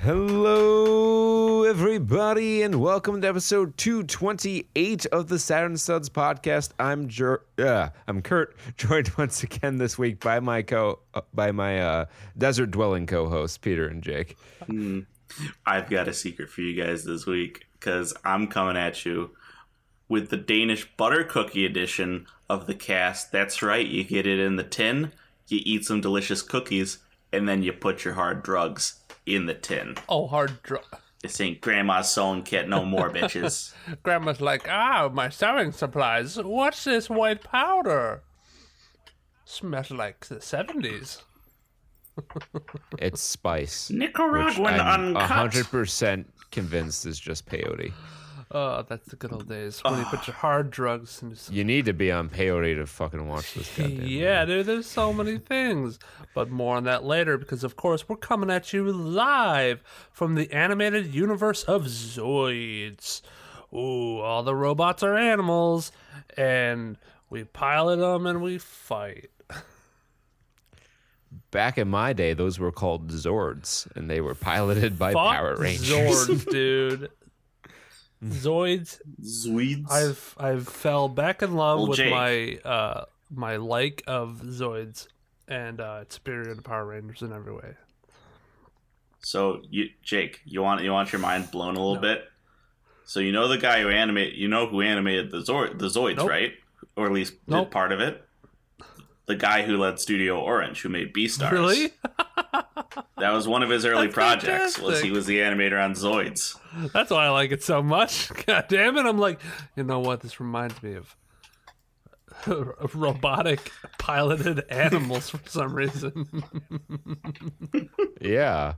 Hello, everybody, and welcome to episode 228 of the Saturn Studs podcast. I'm Jer- uh, I'm Kurt, joined once again this week by my co uh, by my uh, desert dwelling co-hosts Peter and Jake. Mm. I've got a secret for you guys this week because I'm coming at you with the Danish butter cookie edition of the cast. That's right, you get it in the tin, you eat some delicious cookies, and then you put your hard drugs in the tin. Oh, hard drug. This ain't grandma's sewing kit no more, bitches. Grandma's like, ah, my sewing supplies. What's this white powder? Smells like the 70s. It's spice, which Nicaraguan I'm uncut. hundred percent convinced is just peyote. Oh, that's the good old days when you put your ah. hard drugs into some. You need to be on peyote to fucking watch this goddamn. Yeah, dude, there's so many things. But more on that later because, of course, we're coming at you live from the animated universe of Zoids. Ooh, all the robots are animals, and we pilot them and we fight. Back in my day, those were called Zords, and they were piloted by Fuck Power Rangers. Zords, dude. Zoids. Swedes. I've I've fell back in love Well, with Jake. my uh my like of Zoids, and uh, it's superior to Power Rangers in every way. So, you, Jake, you want you want your mind blown a little bit? So you know the guy who animate, you know who animated the Zor- the Zoids, Nope. right? Or at least did part of it. The guy who led Studio Orange, who made Beastars. Really? That was one of his early That's projects. Was he was the animator on Zoids? That's why I like it so much. God damn it! I'm like, you know what? This reminds me of robotic piloted animals for some reason. Yeah.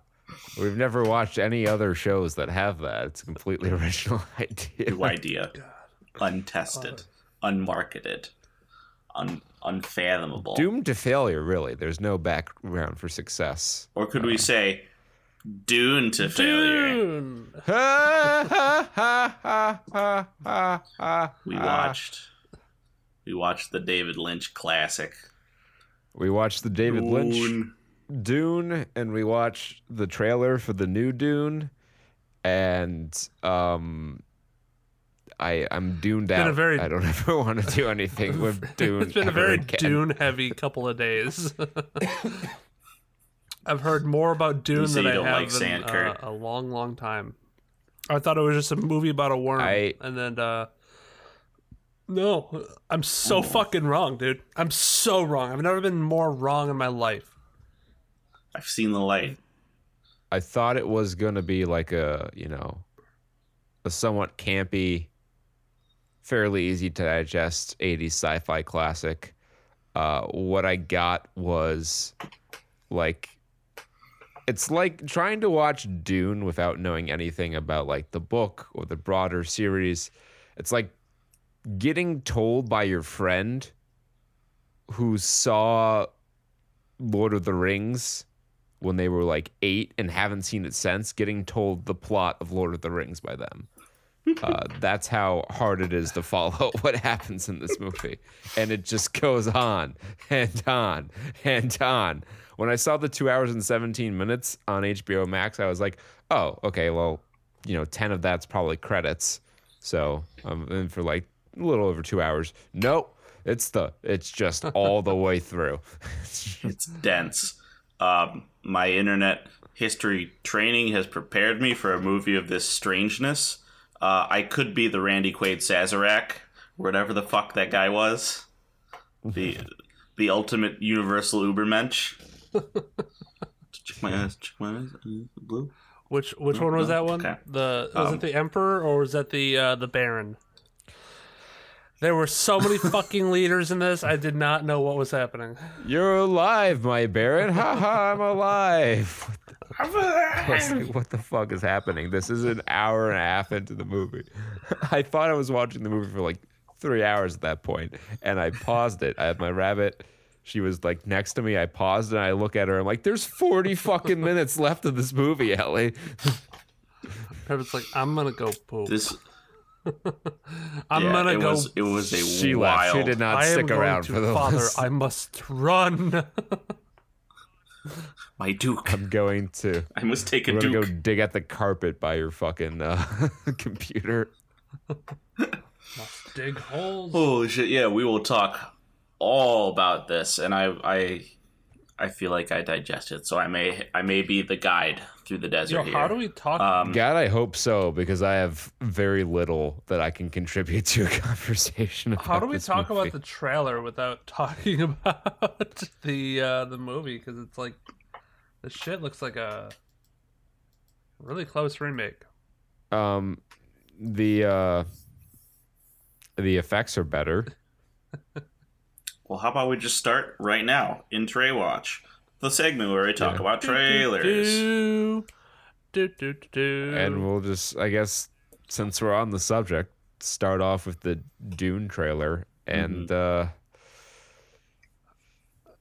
We've never watched any other shows that have that. It's a completely original idea. New idea, untested, unmarketed, un- unfathomable. Doomed to failure, really. There's no background for success. or could we say, dune to failure? Dune. We watched. We watched the David Lynch classic. We watched the David Lynch Dune. Dune, and we watched the trailer for the new Dune, and um, I I'm duned been out. very- I don't ever want to do anything with Dune. It's been a very again. Dune heavy couple of days. I've heard more about Dune than I have like in sand, uh, a long, long time. I thought it was just a movie about a worm, I- and then uh, no, I'm so fucking wrong, dude. I'm so wrong. I've never been more wrong in my life. I've seen the light. I thought it was gonna be like a you know a somewhat campy, fairly easy to digest '80s sci-fi classic. Uh, what I got was like it's like trying to watch Dune without knowing anything about like the book or the broader series. It's like getting told by your friend who saw Lord of the Rings when they were like eight and haven't seen it since, getting told the plot of Lord of the Rings by them. Uh, that's how hard it is to follow what happens in this movie. And it just goes on and on and on. When I saw the two hours and 17 minutes on HBO Max, I was like, oh, okay, well, you know, 10 of that's probably credits. So I'm in for like a little over two hours. Nope. It's the it's just all the way through. It's dense. Um, my internet history training has prepared me for a movie of this strangeness. Uh, I could be the Randy Quaid Sazerac, whatever the fuck that guy was. The the ultimate universal Ubermensch. check my eyes, check my eyes. uh, Blue. Which which one was that one? Okay. The was Um, it the Emperor or was that the uh, the Baron? There were so many fucking leaders in this. I did not know what was happening. You're alive, my Baron. Ha ha, I'm alive. I was like, what the fuck is happening? This is an hour and a half into the movie. I thought I was watching the movie for like three hours at that point, and I paused it. I had my rabbit. She was like next to me. I paused and I look at her. I'm like, "There's 40 fucking minutes left of this movie, Ellie." It's like I'm gonna go poop. This I'm Yeah, gonna it go. Was, it was a She wild. left. She did not I stick going around to for the father. I must run. My Duke. I'm going to. I must take a I'm gonna Duke. go dig at the carpet by your fucking uh, computer. must dig holes. Holy shit! Yeah, we will talk all about this, and I, I, I feel like I digested, so I may, I may be the guide through the desert Yo, here. how do we talk? Um, God, I hope so because I have very little that I can contribute to a conversation. About how do we talk movie. about the trailer without talking about the uh, the movie? Because it's like the shit looks like a really close remake. um the uh the effects are better. Well, how about we just start right now in Trey Watch, the segment where I talk Yeah. about trailers. Do, do, do, do, do. And we'll just I guess since we're on the subject, start off with the Dune trailer and uh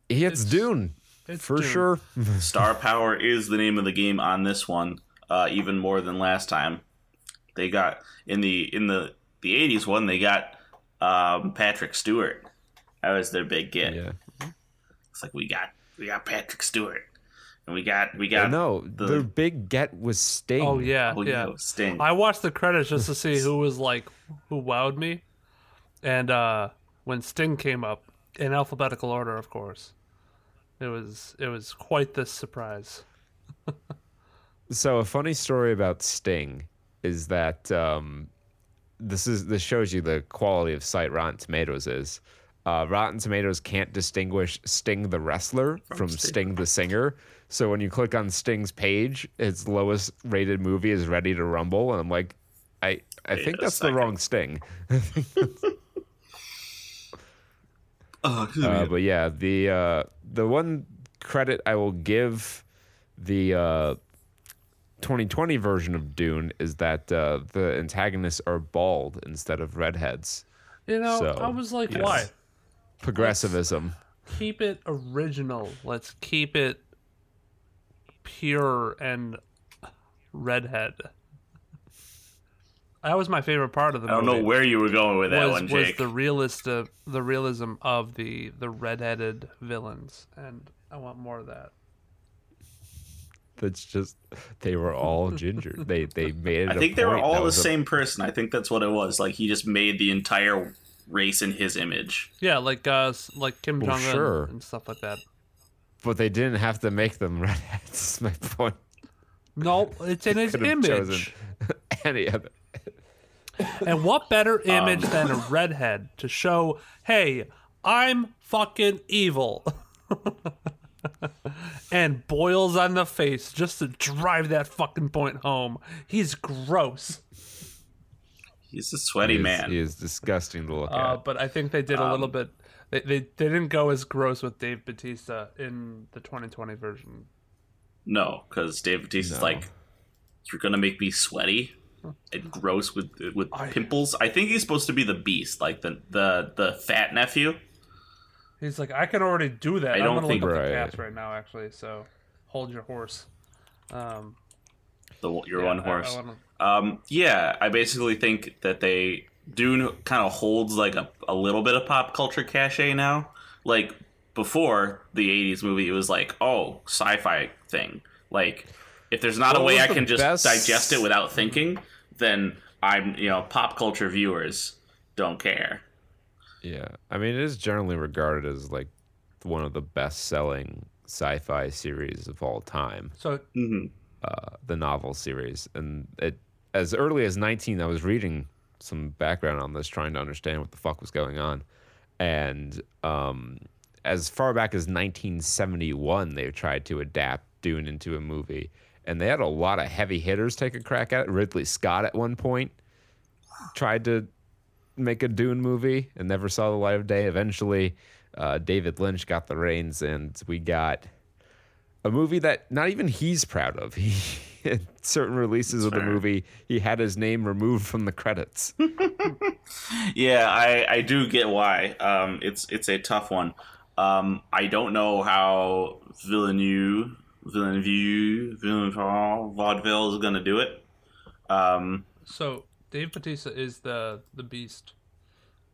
it's, It's- Dune It's for Dune. sure. Star power is the name of the game on this one, uh, even more than last time. They got in the in the the '80s one. They got um, Patrick Stewart. That was their big get. yeah. It's like we got we got Patrick Stewart, and we got we Yeah, got no, the- their big get was Sting. Oh yeah, oh, yeah. yeah, Sting. I watched the credits just to see who was like who wowed me, and uh when Sting came up in alphabetical order, of course, it was it was quite the surprise. So a funny story about Sting is that um, this is this shows you the quality of site Rotten Tomatoes is. Uh, Rotten Tomatoes can't distinguish Sting the wrestler from, Sting. Sting. the singer. So when you click on Sting's page, its lowest rated movie is Ready to Rumble, and I'm like, I I think a that's the wrong Sting. oh, Uh, but yeah, the uh, the one credit I will give the uh, 2020 version of Dune is that uh, the antagonists are bald instead of redheads. You know, So, I was like, yes. why? Progressivism. Keep it original. Let's keep it pure and redhead. That was my favorite part of the movie. I don't movie. know where you were going with that was, one, was the realist uh, the realism of the the redheaded villains, and I want more of that. That's just they were all ginger. they they made it. I a think they were all the was a- same person. I think that's what it was. Like he just made the entire race in his image. Yeah, like uh, like Kim Well, Jong Un sure. and stuff like that. but they didn't have to make them redheads. Is my point. No, it's in his Could image. chosen any other. And what better Um, image than a redhead to show, hey, I'm fucking evil. and boils on the face just to drive that fucking point home. He's gross. He's a sweaty He is- man. He is disgusting to look Uh, at. but I think they did a Um, little bit. They, they they didn't go as gross with Dave Batista in the 2020 version. No, because Dave Bautista's No. like, you're gonna make me sweaty and gross with with I- pimples. I think he's supposed to be the beast, like the the the fat nephew. He's like, I can already do that. I I'm don't gonna think- look up Right. the cats right now, actually. So hold your horse. Um, The your yeah, one I- I horse. wanna- Um, yeah, I basically think that they Dune kind of holds like a, a little bit of pop culture cachet now. Like before the '80s movie, it was like, oh, sci-fi thing. Like if there's not What a way I can just best- digest it without thinking, then I'm you know pop culture viewers don't care. Yeah, I mean, it is generally regarded as like one of the best-selling sci-fi series of all time. so hmm Uh, the novel series, and it as early as 19, I was reading some background on this, trying to understand what the fuck was going on, and um, as far back as 1971, they tried to adapt Dune into a movie, and they had a lot of heavy hitters take a crack at it. Ridley Scott at one point tried to make a Dune movie and never saw the light of day. Eventually, uh, David Lynch got the reins, and we got a movie that not even he's proud of. He in certain releases of the fair. movie, he had his name removed from the credits. Yeah, I, I do get why. Um, it's it's a tough one. Um, I don't know how Villeneuve, Villeneuve, Villeneuve, Vaudeville is going to do it. Um, so Dave Batista is the the Beast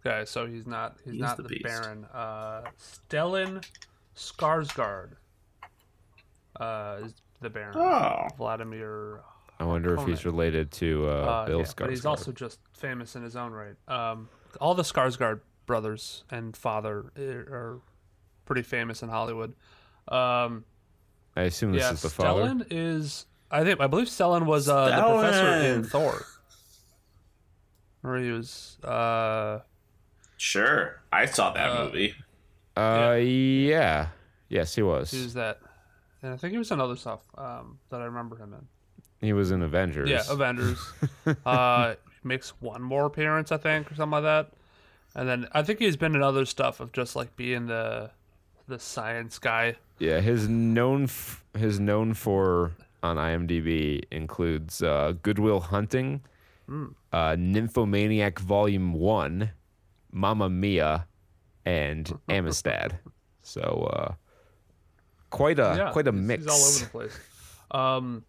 guy, so he's not he's, He's not the the, Baron. Uh, Stellan Skarsgård uh, is the Baron. Oh, Vladimir. I wonder if he's related to uh, Uh, Bill yeah, Skarsgård. but he's also just famous in his own right. Um, all the Skarsgård brothers and father uh, are pretty famous in Hollywood. Um, I assume this yeah, is the father. Stellan is. I think I believe Stellan was uh, the professor in Thor. Or he was. Uh, sure. I saw that Uh, movie. Uh, yeah. Yes, he was. he was that, and I think he was in other stuff um, that I remember him in. He was in Avengers. Yeah, Avengers. uh, makes one more appearance, I think, or something like that. And then I think he's been in other stuff of just like being the the science guy. Yeah, his known f- his known for on IMDb includes uh, Good Will Hunting, Hmm. uh, Nymphomaniac Volume One, Mamma Mia, and Amistad. So uh, quite a yeah, quite a he's, mix. He's all over the place. Um,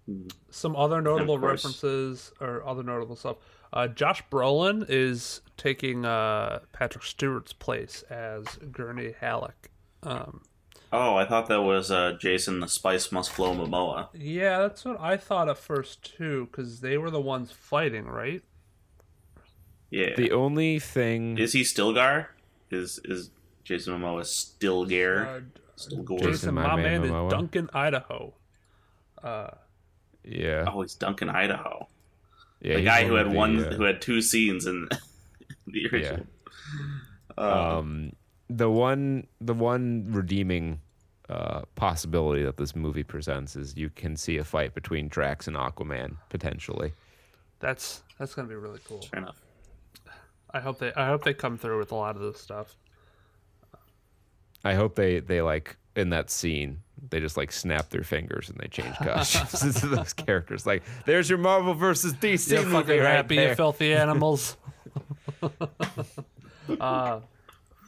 some other notable references or other notable stuff. Uh, Josh Brolin is taking uh, Patrick Stewart's place as Gurney Halleck. Um, Oh, I thought that was uh, Jason the Spice Must Flow Momoa. yeah, that's what I thought at first too, because they were the ones fighting, right? Yeah. The only thing is he Stilgar? Is is Jason Momoa Stilgar? Uh, Stilgar. Jason, Jason, my my, man, man, Momoa. is Duncan, Idaho. yeah, Oh, he's Duncan Idaho. yeah the guy who had the, one, uh, who had two scenes in the original. Uh, um the one the one redeeming uh possibility that this movie presents is you can see a fight between Drax and Aquaman potentially. That's that's gonna be really cool. fair enough. I hope they I hope they come through with a lot of this stuff. I hope they they like in that scene they just like snap their fingers and they change costumes to those characters. Like there's your Marvel versus DC You're movie fucking right happy, you filthy animals. uh,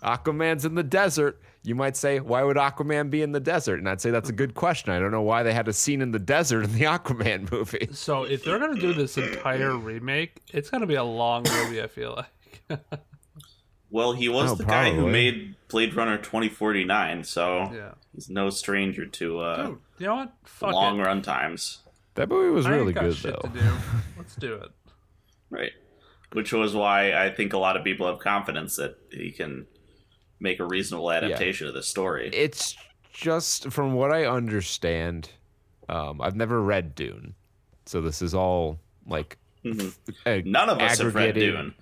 Aquaman's in the desert. You might say, why would Aquaman be in the desert? And I'd say that's a good question. I don't know why they had a scene in the desert in the Aquaman movie. so if they're gonna do this entire remake, it's gonna be a long movie. I feel like. Well, he was Oh, the guy who made Blade Runner 2049, so Yeah. he's no stranger to uh, Dude, you know what? Fuck long it. run times. That movie was I really got good shit though. To do. Let's do it. Right. Which was why I think a lot of people have confidence that he can make a reasonable adaptation of the story. It's just from what I understand. Um, I've never read Dune, so this is all like Mhm. a- None of us have read Dune.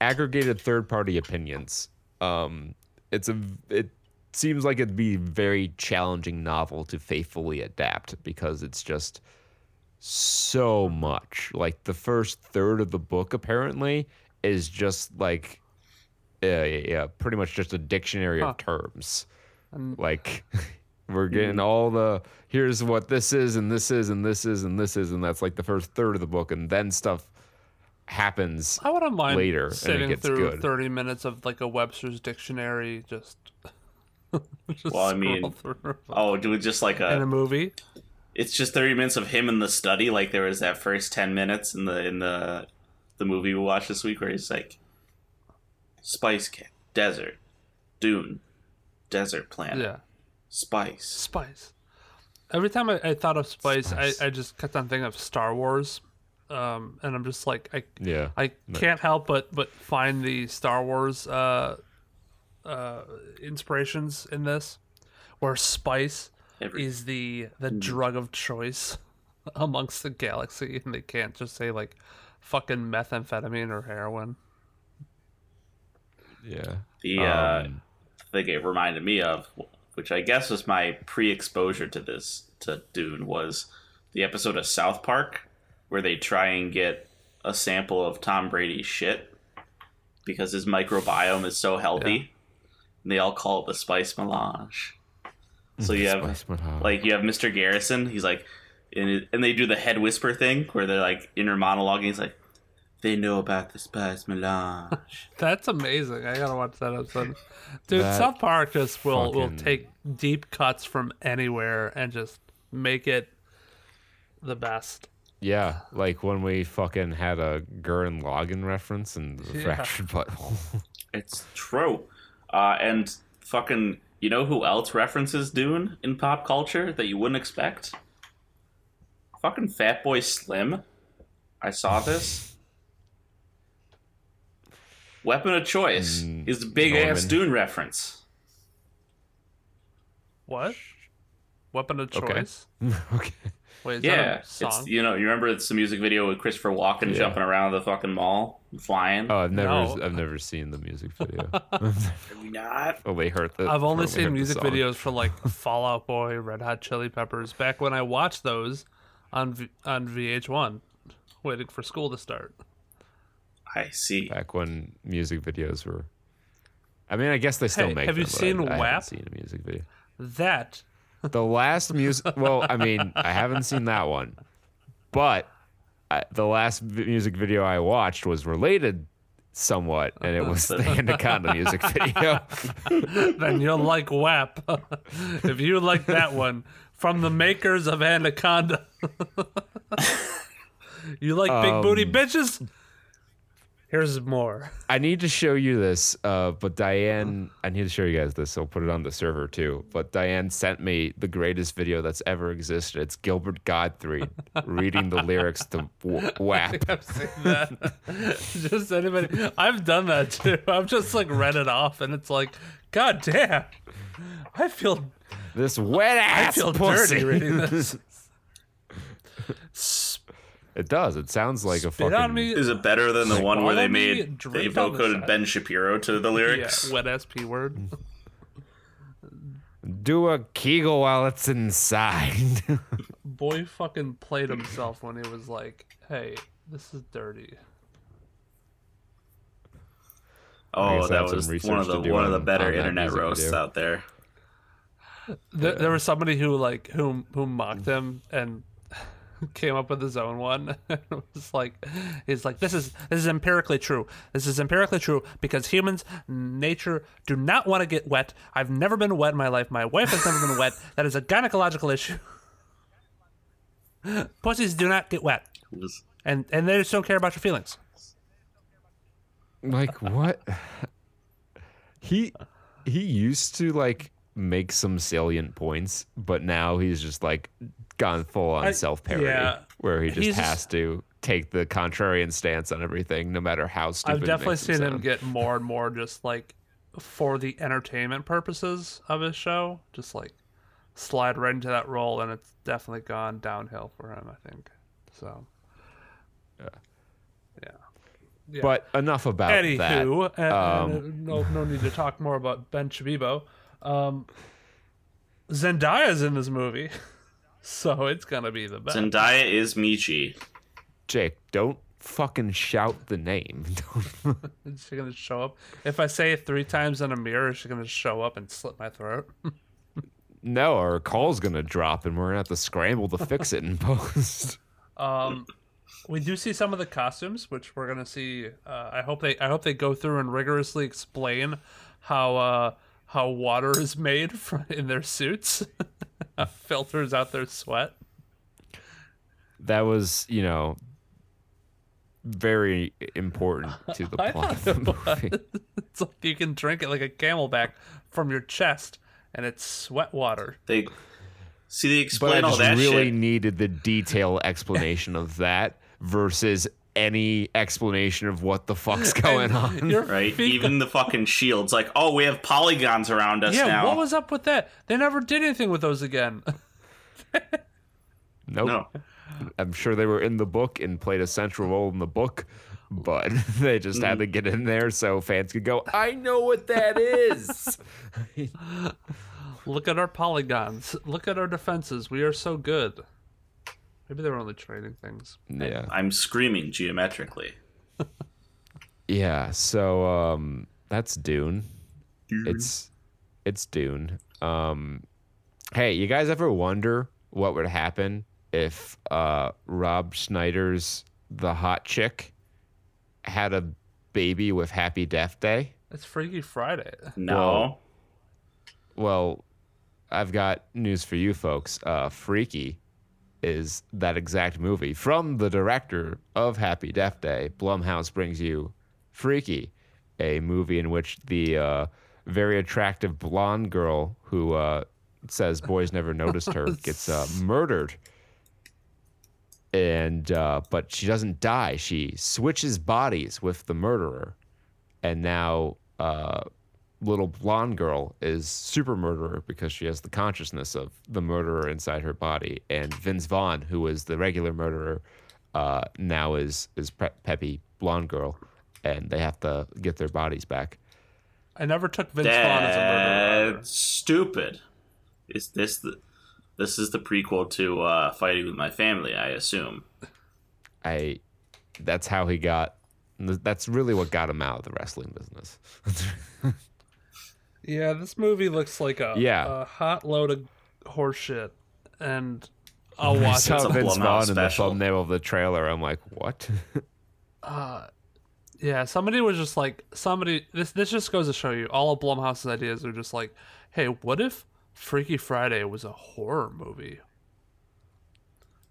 aggregated third party opinions. Um, it's a it seems like it'd be a very challenging novel to faithfully adapt because it's just so much. Like the first third of the book apparently is just like uh, yeah, pretty much just a dictionary Huh. of terms. And- Like we're getting all the here's what this is and this is and this is and this is and that's like the first third of the book and then stuff happens I wouldn't mind later, and it sitting gets through good. thirty minutes of like a Webster's dictionary. Just. just Well, I mean, through. Oh, do it just like a in a a. movie. It's just thirty minutes of him in the study. Like there was that first ten minutes in the in the the movie we watched this week where he's like, Spice Camp, Desert, Dune, Desert Planet, Yeah. Spice. Spice. Every time I, I thought of Spice, Spice. I, I just kept on thinking of Star Wars. Um, and I'm just like I Yeah. I can't help but but find the Star Wars uh, uh, inspirations in this, where spice Every- is the the drug of choice amongst the galaxy, and they can't just say like fucking methamphetamine or heroin. Yeah. The uh, Um, thing it reminded me of, which I guess was my pre-exposure to this to Dune, was the episode of South Park where they try and get a sample of Tom Brady's shit because his microbiome is so healthy. And they all call it the spice melange. So you have like you have Mr. Garrison. He's like, and, and they do the head whisper thing where they're like inner monologuing. He's like, they know about the spice melange. That's amazing. I gotta watch that episode. Dude, That South Park just will will take deep cuts from anywhere and just make it the best. Yeah, like when we fucking had a Gurren Lagann reference and the Yeah. fractured butthole. It's true. Uh, and fucking, you know who else references Dune in pop culture that you wouldn't expect? Fucking Fatboy Slim. I saw this. Weapon of Choice Mm, is a big ass Norman. Dune reference. What? Weapon of choice? okay. Wait, is Yeah, that a it's you know you remember it's the music video with Christopher Walken Yeah. jumping around the fucking mall, flying. Oh, I've never, No. I've never seen the music video. Have you not? oh, they hurt the. I've only seen music videos for like Fall Out Boy, Red Hot Chili Peppers. Back when I watched those on v- on VH1, waiting for school to start. I see. back when music videos were. I mean, I guess they still Hey, make. have you them, but seen I, I haven't seen a music video. That The last music. Well, I mean, I haven't seen that one, but I, the last music video I watched was related somewhat, and it was the Anaconda music video. then you'll like WAP. if you like that one from the makers of Anaconda. you like big booty Um, bitches? Here's more. I need to show you this, uh, but Diane, I need to show you guys this. I'll put it on the server too. But Diane sent me the greatest video that's ever existed. It's Gilbert Gottfried reading the lyrics to w- WAP. I've seen that. just anybody. I've done that too. I've just like read it off, and it's like, God damn. I feel This wet ass I feel pussy. dirty reading this. It does. It sounds like a Spit fucking. on me. Is it better than the one where they made they on the vocoded. Ben Shapiro to the lyrics? Yeah, wet ass p word. Do a Kegel while it's inside. Boy fucking played himself when he was like, "Hey, this is dirty." Oh, that was one of the do one of the better on internet roasts out there. There, there was somebody who like who who mocked mm. him and came up with his own one. it was like he's like this is this is empirically true. This is empirically true because humans nature do not want to get wet. I've never been wet in my life. My wife has never been wet. That is a gynecological issue. Pussies do not get wet. It And and they just don't care about your feelings. like what? He he used to like make some salient points, but now he's just like gone full on self parody, yeah. where he just He's has just- to take the contrarian stance on everything, no matter how stupid. I've it definitely makes seen him sound. get more and more just like for the entertainment purposes of his show, just like slide right into that role, and it's definitely gone downhill for him. I think so. Yeah. Yeah. But enough about that. Anywho, uh, uh, um, no, no need to talk more about Ben Chabibo. Um, Zendaya's in this movie, so it's gonna be the best. Zendaya is Michi. Jake, don't fucking shout the name. Is she gonna show up? If I say it three times in a mirror, is she gonna show up and slit my throat? no, our call's gonna drop, and we're gonna have to scramble to fix it in post. Um, we do see some of the costumes, which we're gonna see. Uh, I hope they I hope they go through and rigorously explain how uh, how water is made from, in their suits, How filters out their sweat. that was, you know, very important to the plot of the movie. It's like you can drink it like a camelback from your chest, and it's sweat water. They see they But I all just that really shit. needed the detailed explanation of that versus any explanation of what the fuck's going on. Right? Even the fucking shields, like, oh, we have polygons around us yeah, now. what was up with that? They never did anything with those again. Nope. no. I'm sure they were in the book and played a central role in the book, but they just had to mm. get in there so fans could go, I know what that is. Look at our polygons. Look at our defenses. We are so good. Maybe they were only training things. yeah. I'm screaming geometrically. Yeah, so um that's Dune. It's it's Dune. Um hey, you guys ever wonder what would happen if uh Rob Schneider's The Hot Chick had a baby with Happy Death Day? It's Freaky Friday. No. Whoa. Well, I've got news for you folks. Uh Freaky is that exact movie from the director of Happy Death Day. Blumhouse brings you Freaky, a movie in which the uh, very attractive blonde girl who uh, says boys never noticed her gets uh, murdered. And uh, but she doesn't die. She switches bodies with the murderer, and now uh, little blonde girl is super murderer because she has the consciousness of the murderer inside her body. And Vince Vaughn, who was the regular murderer, uh, now is is Pe- Peppy blonde girl, and they have to get their bodies back. I never took Vince Vaughn as a murderer. Stupid. Is this the? This is the prequel to uh, Fighting with My Family, I assume. I that's how he got. That's really what got him out of the wrestling business. Yeah, this movie looks like a, Yeah. a hot load of horseshit, and I'll I watch saw It's it. Vince Vaughn in the thumbnail of the trailer. I'm like, what? Uh, yeah, somebody was just like, somebody. This this just goes to show you, all of Blumhouse's ideas are just like, hey, what if Freaky Friday was a horror movie?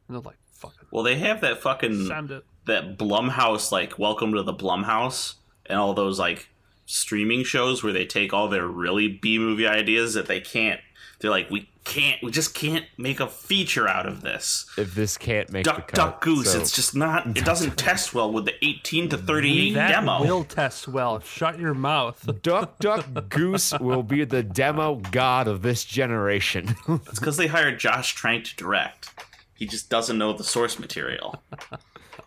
And they're like, fucking Well, they have that fucking send it. that Blumhouse like Welcome to the Blumhouse and all those like streaming shows where they take all their really B movie ideas that they can't. They're like, we can't, we just can't make a feature out of this. if this can't make the Duck, cut, duck, goose. so- It's just not. It doesn't test well with the 18 to 38 That demo. will test well. Shut your mouth. Duck Duck Goose will be the demo god of this generation. It's because they hired Josh Trank to direct. He just doesn't know the source material.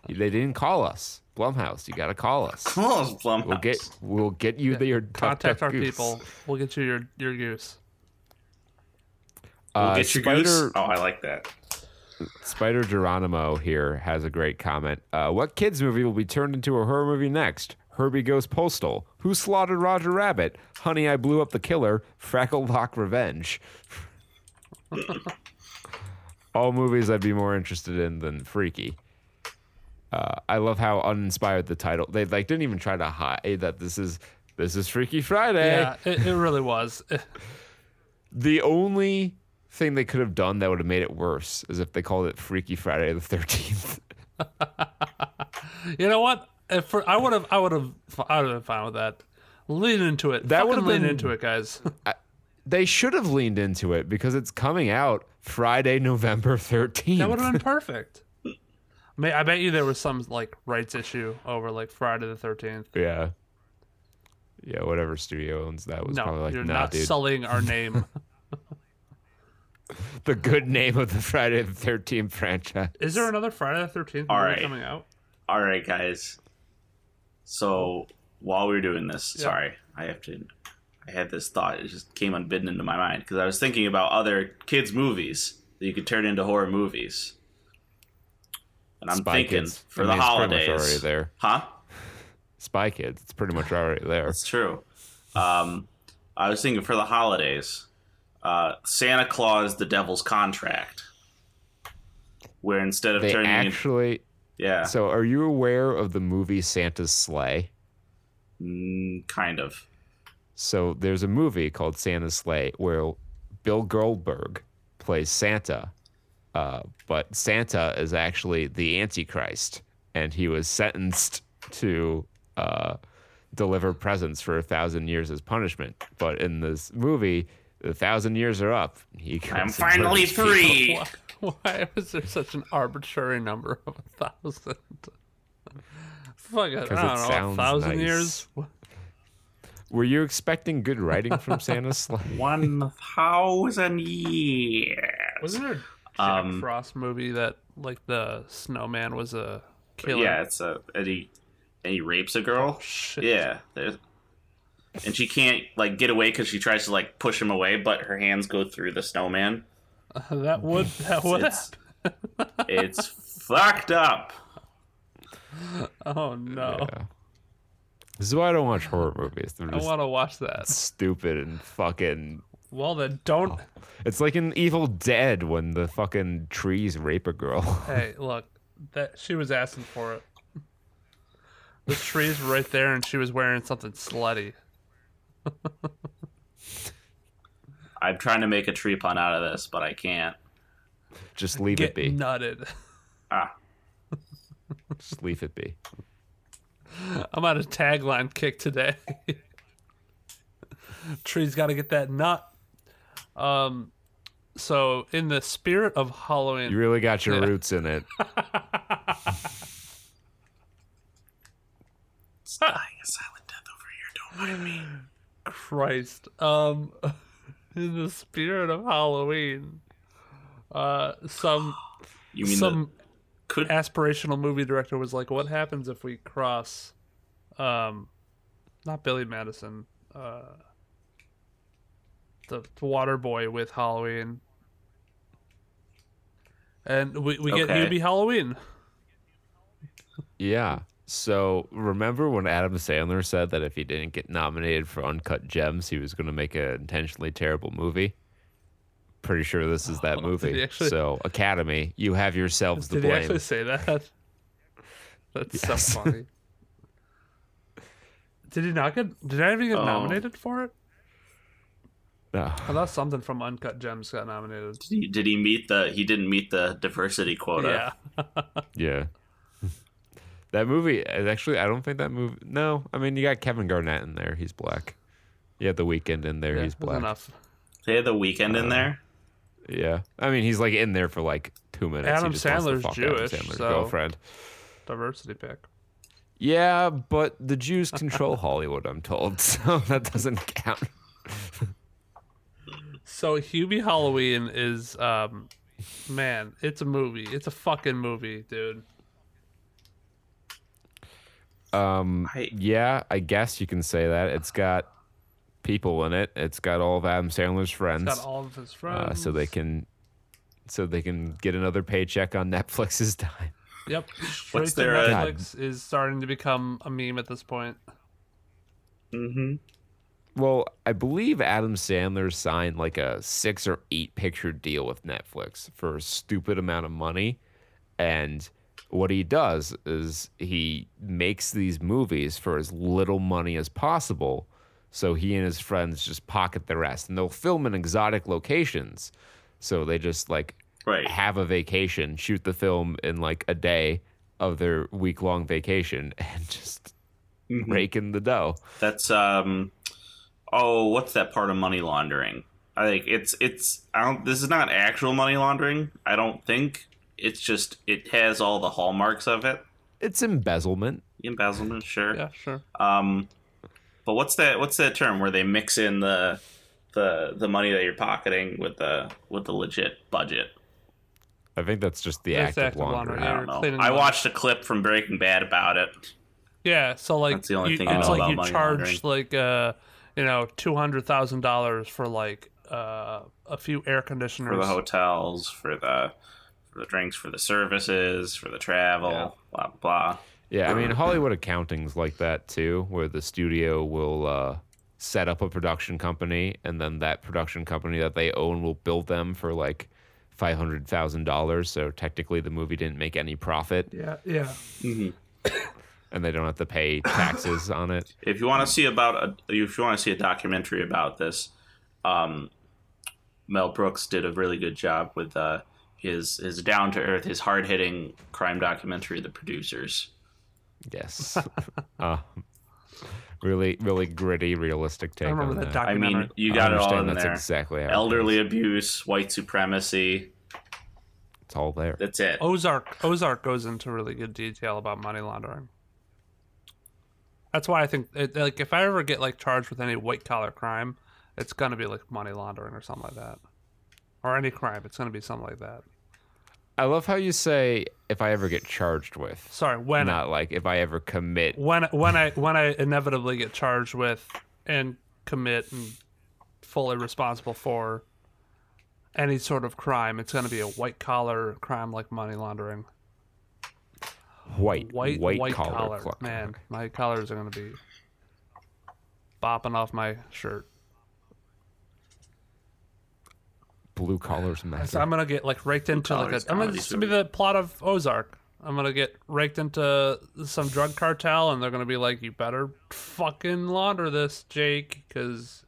they didn't call us. Blumhouse, you got to call us. Oh, Blumhouse. We'll get we'll get you the, your Contact Duck our Goose. people. We'll get you your your goose. We'll Uh, get your Spider goose. Oh, I like that. Spider Geronimo here has a great comment. Uh, what kids movie will be turned into a horror movie next? Herbie Goes Postal. Who slaughtered Roger Rabbit? Honey, I Blew Up the Killer. Frackle Lock Revenge. All movies I'd be more interested in than Freaky. Uh, I love how uninspired the title. They like didn't even try to hide that this is this is Freaky Friday. Yeah, it, it really was. The only thing they could have done that would have made it worse is if they called it Freaky Friday the Thirteenth. You know what? For, I would have, I would have, I would have been fine with that. Lean into it. That would've lean been- into it, guys. They should have leaned into it because it's coming out Friday, November 13th. that would have been perfect. May I bet you there was some like rights issue over like Friday the Thirteenth. yeah. Yeah, whatever studio owns that was No, probably like, you're nah, not dude. sullying our name. the good name of the Friday the 13th franchise. Is there another Friday the Thirteenth All movie right. coming out? All right, guys. So while we were doing this, Yeah. sorry, I have to. I had this thought; it just came unbidden into my mind because I was thinking about other kids' movies that you could turn into horror movies. And I'm Spy thinking Kids. for I the mean, much holidays, already there. huh? Spy Kids. It's pretty much already there. It's true. Um, I was thinking for the holidays, uh, Santa Claus: The Devil's Contract, where instead of They turning, in- actually. yeah, So, are you aware of the movie Santa's Slay? mm, kind of. So there's a movie called Santa's Slay where Bill Goldberg plays Santa, uh, but Santa is actually the Antichrist, and he was sentenced to uh, deliver presents for a thousand years as punishment. But in this movie, the thousand years are up. He I'm finally free. Why, why was there such an arbitrary number of a thousand? Fuck it, I 'Cause don't it know. A thousand nice. years? Were you expecting good writing from Santa's Slay? One thousand years. Wasn't there a Jack Um, Frost movie that like the snowman was a killer? Yeah, it's a and he and he rapes a girl. Shit. Yeah, and she can't like get away because she tries to like push him away, but her hands go through the snowman. that would that would It's- It's fucked up. Oh no! Yeah. This is why I don't watch horror movies. They're I want to watch that. stupid and fucking Well then, don't. It's like in Evil Dead when the fucking trees rape a girl. Hey, look, that she was asking for it. The tree's were right there, and she was wearing something slutty. I'm trying to make a tree pun out of this, but I can't. Just leave Get it be. nutted. Ah, Just leave it be. I'm on a tagline kick today. Tree's got to get that nut. Um, so in the spirit of Halloween, You really got your Yeah. roots in it. it's dying a silent death over here. Don't mind me. Christ. Um, in the spirit of Halloween, uh, some You mean some the could aspirational movie director was like, "What happens if we cross, um, not Billy Madison, uh, the, the Water Boy with Halloween, and we we get Okay. Hubie Halloween." Yeah. So remember when Adam Sandler said that if he didn't get nominated for Uncut Gems, he was going to make an intentionally terrible movie? Pretty sure this is that Oh, movie. actually- So Academy, you have yourselves to Did he blame. actually say that? That's Yes. so funny. Did he not get? Did I even get Oh. nominated for it? No. I thought something from Uncut Gems got nominated. did he, did he meet the he didn't meet the diversity quota? Yeah. Yeah. that movie is actually I don't think that movie No, I mean you got Kevin Garnett in there, he's black. You had the Weeknd in there, yeah, he's black. enough. They had the Weeknd in uh, there. Yeah. I mean he's like in there for like two minutes. Adam he just wants to Sandler's fuck Jewish, Adam Sandler's so- girlfriend. Diversity pick. Yeah, but the Jews control Hollywood, I'm told, so that doesn't count. So Hubie Halloween is um man, it's a movie. It's a fucking movie, dude. Um, yeah, I guess you can say that. It's got people in it. It's got all of Adam Sandler's friends, It's got all of his friends. uh, so they can, so they can get another paycheck on Netflix's time. Yep. Straight What's to their, uh, Netflix is starting to become a meme at this point. Mm-hmm. Well, I believe Adam Sandler signed like a six or eight picture deal with Netflix for a stupid amount of money. And what he does is he makes these movies for as little money as possible. So he and his friends just pocket the rest. And they'll film in exotic locations. So they just like Right. have a vacation, shoot the film in like a day of their week long vacation, and just Mhm. rake in the dough. That's um oh, what's that part of money laundering? I think it's it's I don't this is not actual money laundering, I don't think. It's just it has all the hallmarks of it. It's embezzlement. Embezzlement, sure. Yeah, sure. Um but what's that what's that term where they mix in the the the money that you're pocketing with the with the legit budget? I think that's just the That's act of active laundering. laundering. I don't know. I watched a clip from Breaking Bad about it. Yeah, so like That's the only you, thing I know like about you money charge laundering. like uh you know two hundred thousand dollars for like uh a few air conditioners. For the hotels, for the for the drinks, for the services, for the travel, Yeah. blah blah. Yeah, I mean Hollywood accounting's like that too, where the studio will uh, set up a production company, and then that production company that they own will build them for like five hundred thousand dollars. So technically, the movie didn't make any profit, Yeah, yeah. and they don't have to pay taxes on it. If you want to see about a, if you want to see a documentary about this, um, Mel Brooks did a really good job with uh, his his down to earth, his hard hitting crime documentary, The Producers. Yes, uh, really, really gritty, realistic take I remember on that that. I mean, you got it all in that's there. exactly how it Elderly goes. abuse, white supremacy. It's all there. That's it. Ozark Ozark goes into really good detail about money laundering. That's why I think it, like if I ever get like charged with any white collar crime, it's gonna be like money laundering or something like that, or any crime. It's gonna be something like that. I love how you say if I ever get charged with, Sorry, when not like if I ever commit. when when I when I inevitably get charged with and commit and fully responsible for any sort of crime, it's gonna be a white collar crime like money laundering. White, White white, white, collar, collar, cl- man. My collars are gonna be bopping off my shirt. blue collars matter. So I'm gonna get like raked into like collars a. I'm gonna comedy this gonna be the plot of Ozark. I'm gonna get raked into some drug cartel, and they're gonna be like, "You better fucking launder this, Jake, because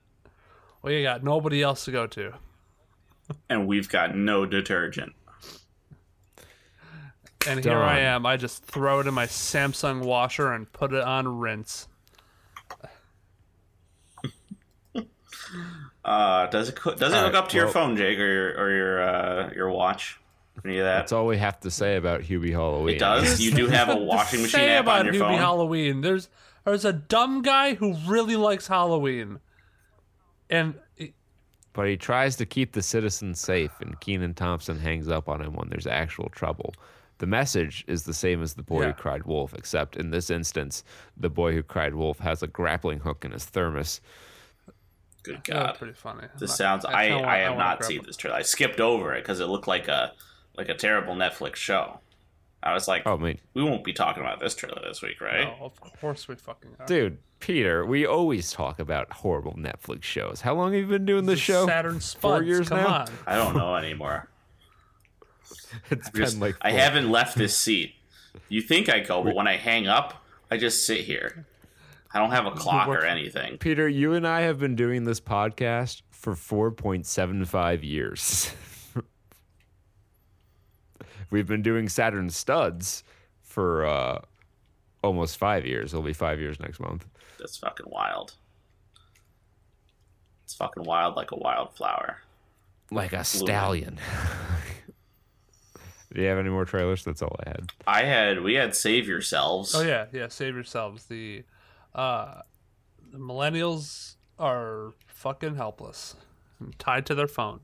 we got nobody else to go to." And we've got no detergent. And here I am. I just throw it in my Samsung washer and put it on rinse. Uh, does it co- does it hook right, up to your phone, Jake, or your or your uh, your watch? Any of that? That's all we have to say about Hubie Halloween. It does. You do have a washing machine Say app about on your Hubie phone. Halloween. There's there's a dumb guy who really likes Halloween, and But he tries to keep the citizens safe, and Kenan Thompson hangs up on him when there's actual trouble. The message is the same as the boy Yeah. who cried wolf, except in this instance, the boy who cried wolf has a grappling hook in his thermos. Good God, pretty funny. I'm this not- sounds. I kinda want- I have wanna not seen this trailer. I skipped over it because it looked like a like a terrible Netflix show. I was like, Oh, I mean, we won't be talking about this trailer this week, right? No, of course we fucking are. dude, Peter, we always talk about horrible Netflix shows. How long have you been doing this show? Saturn Studs. Four years Come now? on. I don't know anymore. It's Just- been like I haven't left this seat. You think I go, but when I hang up, I just sit here. I don't have a clock or anything. Peter, you and I have been doing this podcast for 4.75 years. We've been doing Saturn Studs for uh, almost five years. It'll be five years next month. That's fucking wild. It's fucking wild like a wildflower. Like a stallion. Do you have any more trailers? That's all I had. I had we had save yourselves. Oh yeah, yeah. Save yourselves. The, uh, the millennials are fucking helpless, tied to their phone.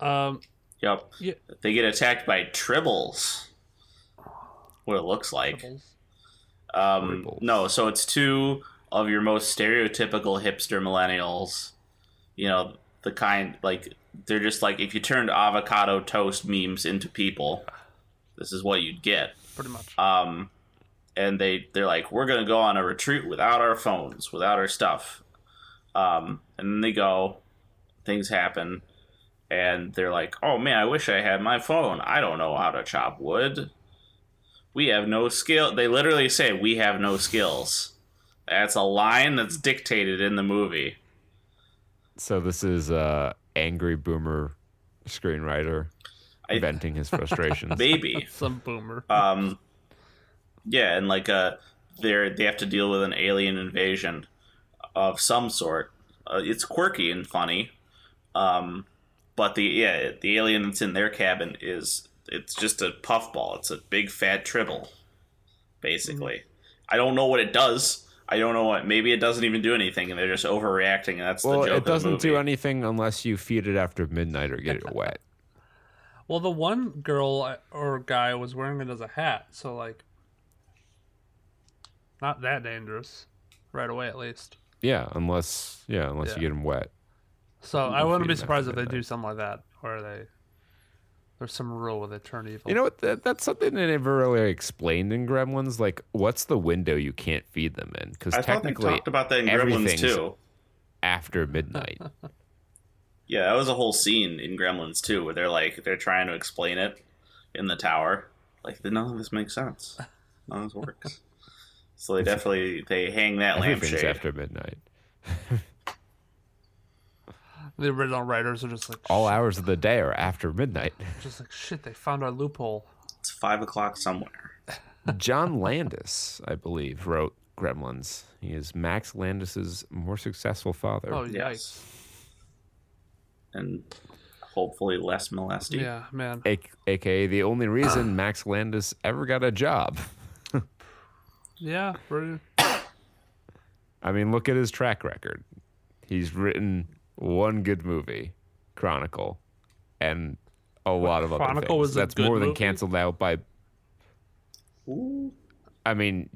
Um, Yep. yeah. They get attacked by tribbles. What it looks like. Um, Tribbles. no, so it's two of your most stereotypical hipster millennials. You know, the kind like they're just like if you turned avocado toast memes into people, this is what you'd get. Pretty much. Um, and they they're like, we're gonna go on a retreat without our phones, without our stuff. Um, and then they go, things happen, and they're like, oh man, I wish I had my phone. I don't know how to chop wood. We have no skill. They literally say we have no skills. That's a line that's dictated in the movie. So this is uh, angry boomer screenwriter I- venting his frustrations. Baby. Some boomer. um yeah and like uh they're they have to deal with an alien invasion of some sort uh, it's quirky and funny um but the yeah the alien that's in their cabin is it's just a puffball it's a big fat tribble basically i don't know what it does i don't know what maybe it doesn't even do anything and they're just overreacting and that's well, the joke it of the doesn't do anything unless you feed it after midnight or get it wet. Well, the one girl or guy was wearing it as a hat, so like, not that dangerous, right away at least. Yeah, unless yeah, unless Yeah. you get them wet. So I wouldn't be surprised if after they do something like that, or they there's some rule where they turn evil. You know what? That, that's something they never really explained in Gremlins. Like, what's the window you can't feed them in? Because i thought they technically, talked about that in gremlins everything's too after midnight. Yeah, that was a whole scene in Gremlins too, where they're like they're trying to explain it in the tower. Like none of this makes sense. None of this works. So they definitely they hang that Everything's lampshade. after midnight. the original writers are just like All shit, hours of the day are after midnight. just like shit. They found our loophole. It's five o'clock somewhere. John Landis, I believe, wrote Gremlins. He is Max Landis's more successful father. Oh yikes! Yes. And hopefully less molesty. Yeah, man. A- AKA the only reason Max Landis ever got a job. Yeah, pretty. I mean, look at his track record. He's written one good movie, Chronicle, and a lot of other Chronicle things. was a That's good more than movie? canceled out by. Ooh. I mean,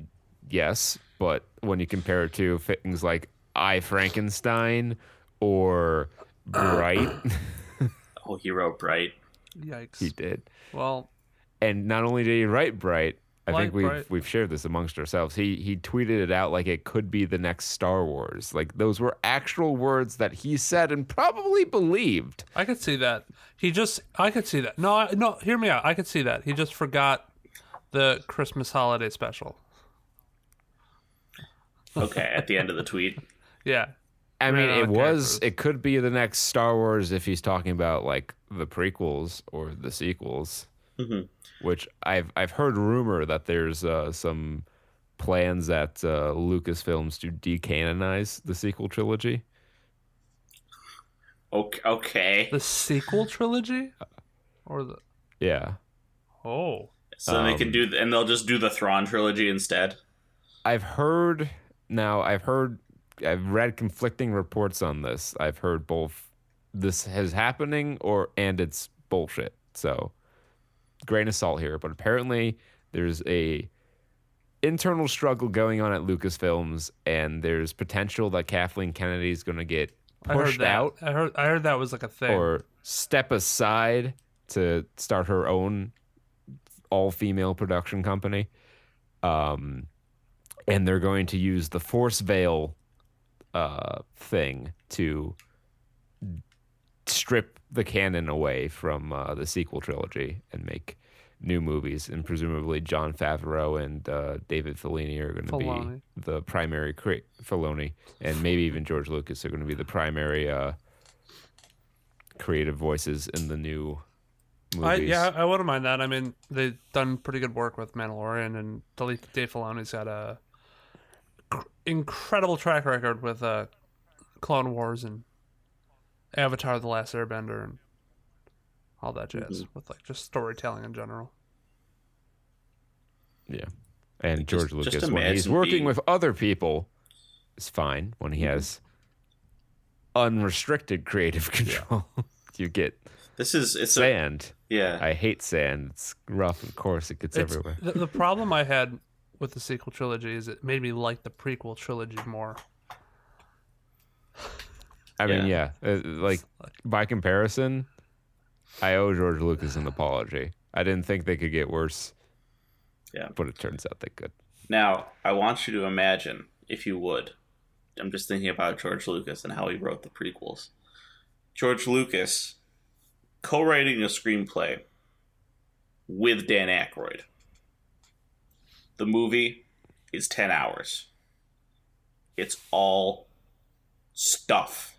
yes, but when you compare it to things like I Frankenstein or Bright, Oh, he wrote Bright. Yikes. he did. Well, And not only did he write Bright, I Like think we've Bright. we've shared this amongst ourselves. He he tweeted it out like it could be the next Star Wars. Like those were actual words that he said and probably believed. I could see that. He just, I could see that. No, no, hear me out. I could see that. He just forgot the Christmas holiday special. Okay, at the end of the tweet. Yeah. I mean, it was. It could be the next Star Wars if he's talking about like the prequels or the sequels. Mhm. which I've I've heard rumor that there's uh, some plans at uh, Lucasfilms to decanonize the sequel trilogy. Okay. okay. The sequel trilogy, or the Yeah, oh, So they can Um, do, and they'll just do the Thrawn trilogy instead. I've heard now. I've heard. I've read conflicting reports on this. I've heard both. This is happening, or and it's bullshit. So, grain of salt here. But apparently, there's a internal struggle going on at Lucasfilms, and there's potential that Kathleen Kennedy is going to get I pushed that. out I heard I heard that was like a thing. or step aside to start her own all-female production company. Um, and they're going to use the force veil uh, thing to strip the canon away from uh, the sequel trilogy and make new movies. And presumably, Jon Favreau and uh, David Fellini are going to Filoni. be the primary cre- Filoni, and maybe even George Lucas are going to be the primary uh, creative voices in the new movies. I, yeah, I wouldn't mind that. I mean, they've done pretty good work with Mandalorian, and Dave Dave Filoni's got a cr- incredible track record with uh, Clone Wars and Avatar: The Last Airbender and all that jazz mm-hmm. with like just storytelling in general. Yeah. And George Just- just Lucas, when he's working being- with other people, is fine. When he mm-hmm. has unrestricted creative control, you get This is it's a, sand. yeah. I hate sand. It's rough, of course. It gets It's, everywhere. the, the problem I had with the sequel trilogy is it made me like the prequel trilogy more. I mean, yeah. uh, like, by comparison, I owe George Lucas an apology. I didn't think they could get worse. Yeah. But it turns out they could. Now, I want you to imagine, if you would, I'm just thinking about George Lucas and how he wrote the prequels. George Lucas co writing a screenplay with Dan Aykroyd. The movie is 10 hours. It's all stuff,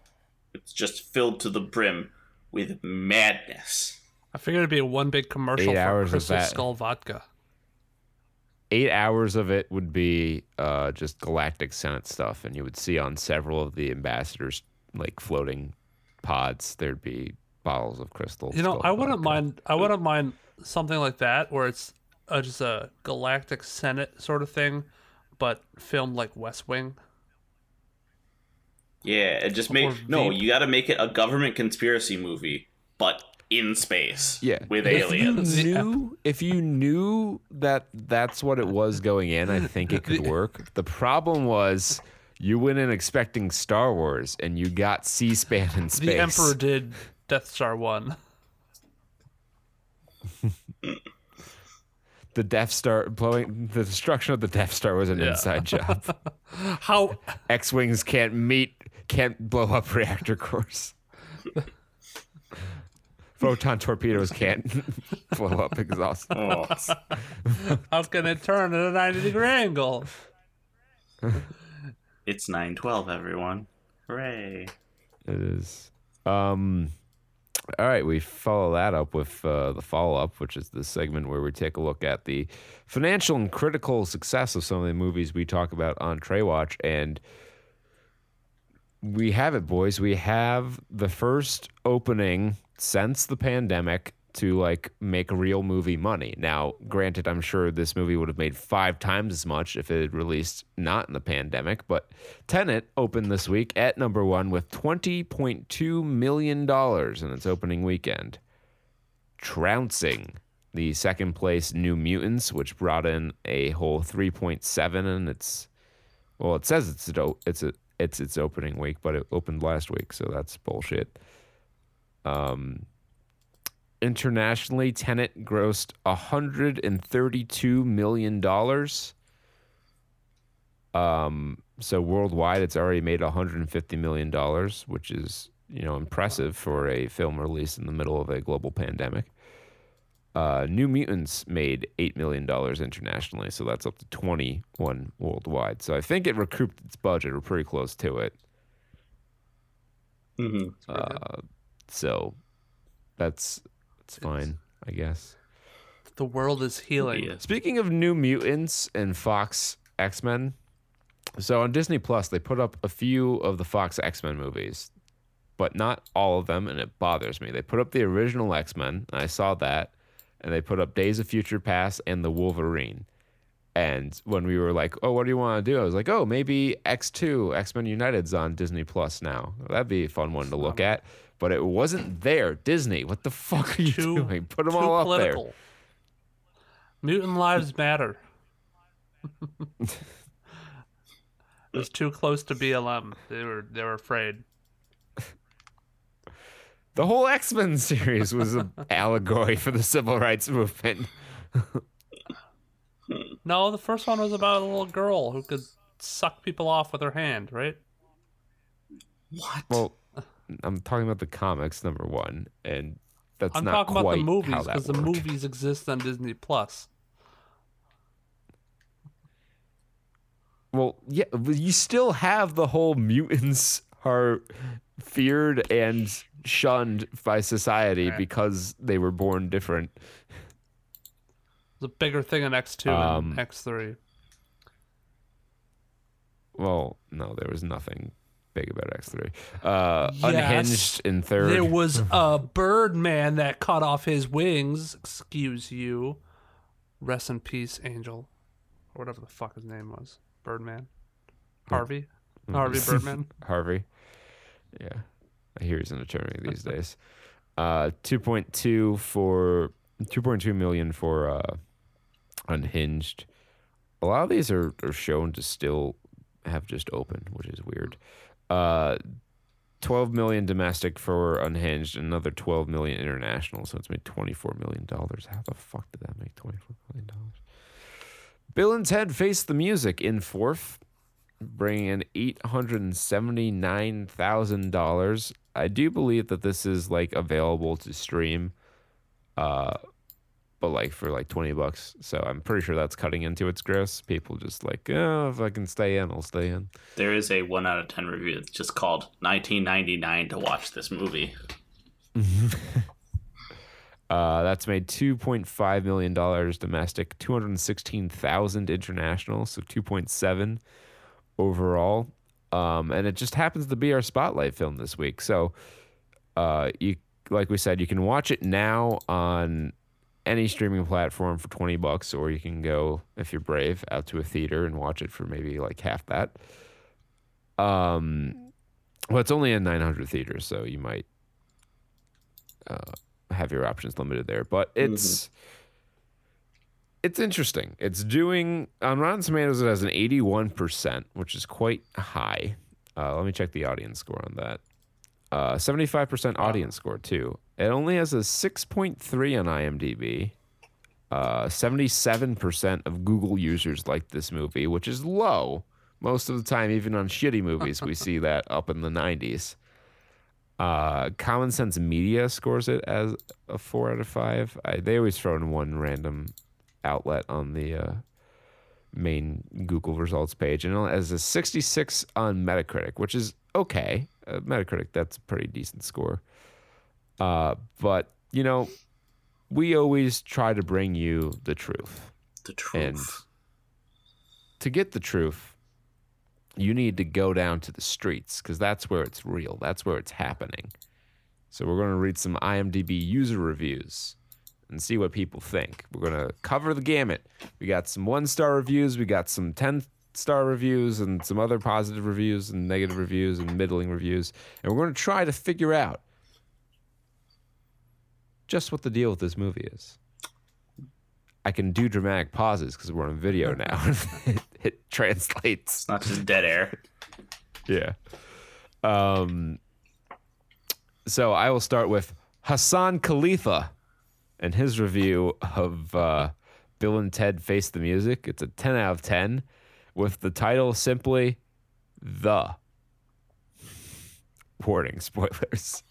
it's just filled to the brim with madness. I figured it'd be a one big commercial Eight for hours of Crystal that. Skull vodka. eight hours of it would be uh, just galactic senate stuff and you would see on several of the ambassadors like floating pods there'd be bottles of crystal You know, I wouldn't vodka. mind. I wouldn't mind something like that, where it's uh, just a galactic senate sort of thing, but filmed like West Wing. Yeah, it just Or make no. Veep. You got to make it a government conspiracy movie, but in space. yeah with if aliens. you knew if you knew that that's what it was going in i think it could work the problem was you went in expecting star wars and you got c-span in space The Emperor did Death Star one. the death star blowing the destruction of the death star was an inside job How X-wings can't meet, can't blow up reactor cores. Photon torpedoes can't blow up exhaust. Oh, how can it turn at a ninety degree angle? it's nine twelve, everyone! Hooray! It is. Um. All right, we follow that up with uh, the follow up, which is the segment where we take a look at the financial and critical success of some of the movies we talk about on Trey Watch, and we have it, boys. We have the first opening since the pandemic to like make real movie money. Now, granted, I'm sure this movie would have made five times as much if it had released not in the pandemic, but Tenet opened this week at number one with $20.2 million in its opening weekend, trouncing the second place New Mutants, which brought in a whole 3.7 and it's well, it says it's a, it's a it's its opening week, but it opened last week, so that's bullshit. Um, internationally, Tenet grossed hundred and thirty-two million dollars. Um, so worldwide, it's already made hundred and fifty million dollars, which is you know impressive for a film released in the middle of a global pandemic. Uh, New Mutants made eight million dollars internationally, so that's up to twenty-one worldwide. So I think it recouped its budget, or pretty close to it. Mm-hmm. Uh, so that's that's fine, I guess. The world is healing. Yeah. Speaking of New Mutants and Fox X Men, so on Disney Plus they put up a few of the Fox X Men movies, but not all of them, and it bothers me. They put up the original X Men, and I saw that, and they put up Days of Future Past and the Wolverine. And when we were like, "Oh, what do you want to do?" I was like, "Oh, maybe X Two, X Men United's on Disney Plus now. That'd be a fun one to look at." But it wasn't there. Disney, what the fuck are you Too, doing? Put them all up there. Mutant lives matter. it was too close to BLM. They were they were afraid. The whole X Men series was an allegory for the civil rights movement. No, the first one was about a little girl who could suck people off with her hand, right? What? Well, I'm talking about the comics, number one, and that's not what I'm not talking about the movies because the movies exist on Disney Plus. Well, yeah, but you still have the whole mutants are feared and shunned by society Right. because they were born different. A bigger thing in X two Um, and X three. Well, no, there was nothing big about X3. Uh, Yes. Unhinged in third. There was a Birdman that cut off his wings. Excuse you. Rest in peace, Angel, or whatever the fuck his name was. Birdman. Harvey. Harvey Birdman. Harvey. Yeah, I hear he's an attorney these days. Uh, two point two for two point two million for uh, Unhinged. A lot of these are, are shown to still have just opened, which is weird. Uh, twelve million domestic for Unhinged, another twelve million international. So it's made twenty four million dollars. How the fuck did that make twenty four million dollars? Bill and Ted Face the Music in fourth bringing in eight hundred and seventy nine thousand dollars. I do believe that this is like available to stream, uh, but like for like twenty bucks. So I'm pretty sure that's cutting into its gross. People just like, oh, if I can stay in, I'll stay in. There is a one out of ten review that's just called 1999 to watch this movie. Uh, that's made two point five million dollars domestic, two hundred sixteen thousand international, so two point seven overall. Um, and it just happens to be our spotlight film this week. So, uh, you like we said, you can watch it now on any streaming platform for twenty bucks, or you can go if you're brave out to a theater and watch it for maybe like half that. Um, well, it's only in nine hundred theaters, so you might uh, have your options limited there. But it's it's interesting. It's doing on Rotten Tomatoes. It has an eighty-one percent, which is quite high. Uh, let me check the audience score on that. Uh, Seventy-five percent audience score too. It only has a six point three on IMDb. Uh, Seventy-seven percent of Google users like this movie, which is low. Most of the time, even on shitty movies, we see that up in the nineties. Uh, Common Sense Media scores it as a four out of five. I, they always throw in one random outlet on the uh, main Google results page, and it has a 66 on Metacritic, which is okay. Uh, Metacritic, that's a pretty decent score. Uh, but you know, we always try to bring you the truth, The truth. and to get the truth, you need to go down to the streets because that's where it's real. That's where it's happening. So we're going to read some IMDb user reviews and see what people think. We're going to cover the gamut. We got some one star reviews, we got some 10 star reviews, and some other positive reviews, and negative reviews, and middling reviews. And we're going to try to figure out just what the deal with this movie is. I can do dramatic pauses because we're on video now. it, it translates. it's not just dead air. Yeah. Um, so I will start with Hassan Khalifa and his review of uh, Bill and Ted Face the Music. It's a 10 out of 10 with the title simply The. Warning spoilers.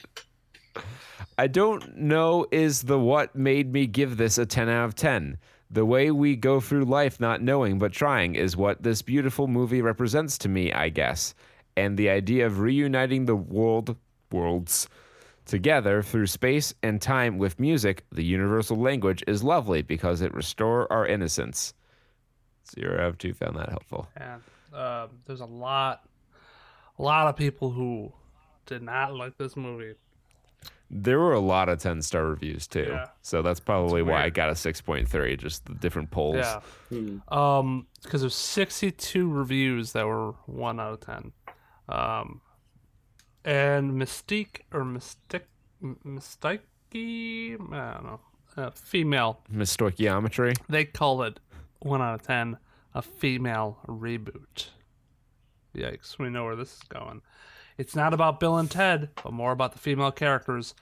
I don't know is the what made me give this a 10 out of 10. The way we go through life not knowing but trying is what this beautiful movie represents to me, I guess. And the idea of reuniting the world worlds Together, through space and time with music, the universal language is lovely because it restores our innocence. Zero out of two found that helpful. And uh, there's a lot, a lot of people who did not like this movie. There were a lot of 10 star reviews too. Yeah. So that's probably why I got a 6.3, just the different polls. Yeah. Um, because there's 62 reviews that were one out of 10. Um, and Mystique or Mystic, M- Mystike, I don't know, uh, female. Miss Stoichiometry. They call it one out of 10 a female reboot. Yikes, we know where this is going. It's not about Bill and Ted, but more about the female characters.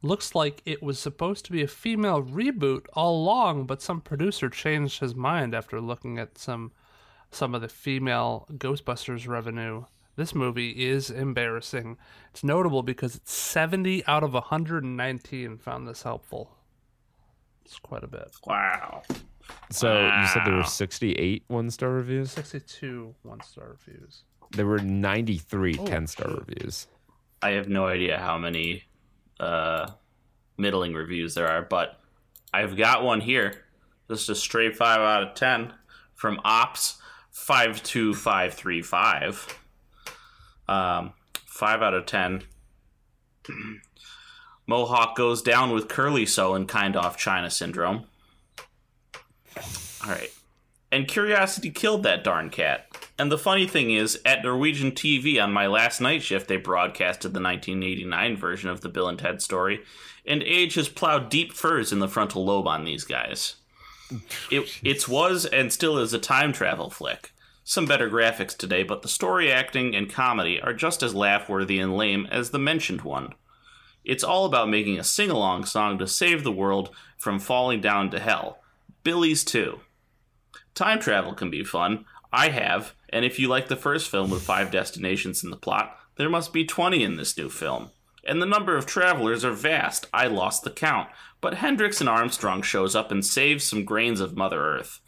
Looks like it was supposed to be a female reboot all along, but some producer changed his mind after looking at some some of the female Ghostbusters revenue. This movie is embarrassing. It's notable because it's 70 out of 119 found this helpful. It's quite a bit. Wow. So wow. you said there were 68 one star reviews? 62 one star reviews. There were 93 oh, 10 star reviews. I have no idea how many uh, middling reviews there are, but I've got one here. This is a straight 5 out of 10 from Ops52535. Um, five out of ten. Mohawk goes down with curly so and kind off China syndrome. All right. And curiosity killed that darn cat. And the funny thing is, at Norwegian TV on my last night shift, they broadcasted the 1989 version of the Bill and Ted story, and age has plowed deep furs in the frontal lobe on these guys. It it was and still is a time travel flick. Some better graphics today, but the story acting and comedy are just as laugh worthy and lame as the mentioned one. It's all about making a sing along song to save the world from falling down to hell. Billy's too. Time travel can be fun. I have, and if you like the first film with five destinations in the plot, there must be 20 in this new film. And the number of travelers are vast. I lost the count. But Hendrix and Armstrong shows up and saves some grains of Mother Earth.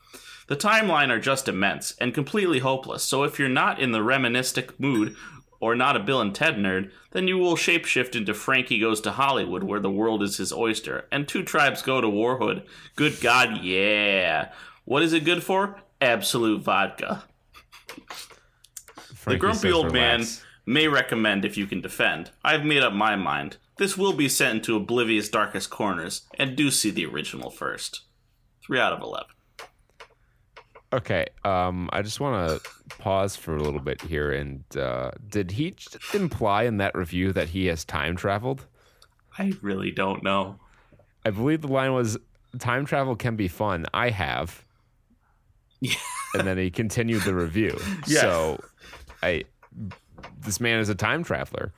The timeline are just immense and completely hopeless, so if you're not in the reminiscent mood or not a Bill and Ted nerd, then you will shapeshift into Frankie Goes to Hollywood, where the world is his oyster, and Two Tribes Go to Warhood. Good God, yeah. What is it good for? Absolute vodka. The grumpy old man may recommend if you can defend. I've made up my mind. This will be sent into oblivious darkest corners, and do see the original first. Three out of eleven. Okay, um, I just want to pause for a little bit here. And uh, did he imply in that review that he has time traveled? I really don't know. I believe the line was, "Time travel can be fun. I have." Yeah. And then he continued the review. Yeah. So, I, this man is a time traveler,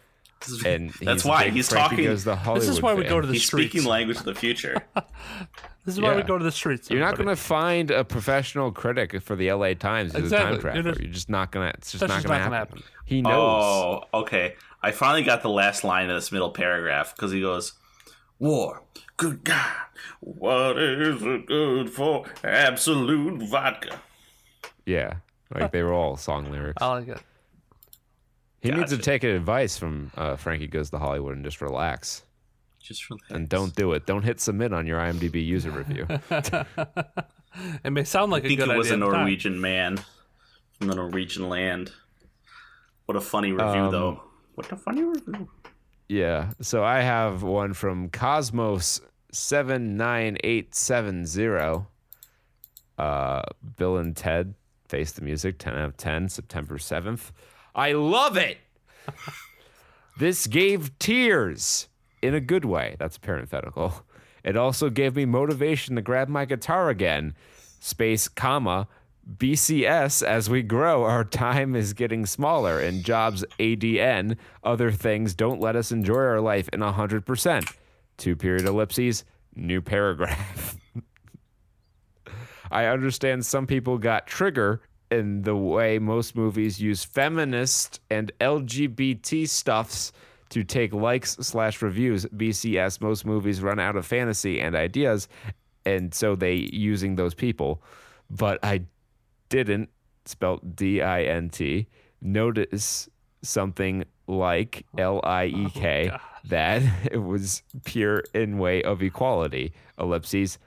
and That's he's why he's Frankie talking- Goes to Hollywood This is why we fan. go to the He's streets. speaking language of the future. This is why we go to the streets. You're not going to find a professional critic for the LA Times who's Exactly. a time You're just- You're just not gonna. It's just not gonna happen. happen. He knows. Oh, okay. I finally got the last line of this middle paragraph because he goes, "War, good God, what is it good for? Absolute vodka." Yeah, like they were all song lyrics. I like it. he needs to take advice from uh, Frankie Goes to Hollywood and just relax Just relax. and don't do it. Don't hit submit on your IMDb user review. It may sound like I a think good it was idea. a at time. Norwegian man from the Norwegian land. What a funny review, Um, though. What a funny review. yeah. So I have one from Cosmos seven nine eight seven zero. Uh, Bill and Ted face the music. Ten out of ten. September seventh. I love it. This gave tears in a good way. That's parenthetical. It also gave me motivation to grab my guitar again. Space, comma, BCS, as we grow, our time is getting smaller, and jobs ADN, other things don't let us enjoy our life in 100%. Two period ellipses, new paragraph. I understand some people got trigger in the way most movies use feminist and LGBT stuffs to take likes slash reviews. BCS, most movies run out of fantasy and ideas, and so they using those people. But I didn't spelt D I N T notice something like L I E K oh, that it was pure in way of equality. Ellipses,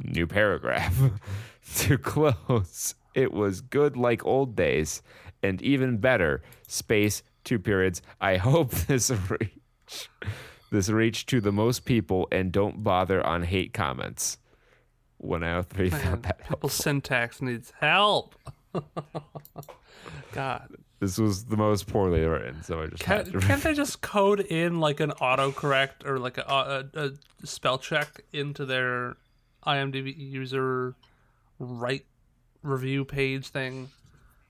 new paragraph. to close, it was good like old days, and even better. Space, two periods. I hope this reach this reach to the most people, and don't bother on hate comments. One out of three found that People's syntax needs help. God. This was the most poorly written, so I just Can't, to can't they just code in like an autocorrect or like a, a, a spell check into their IMDb user right review page thing?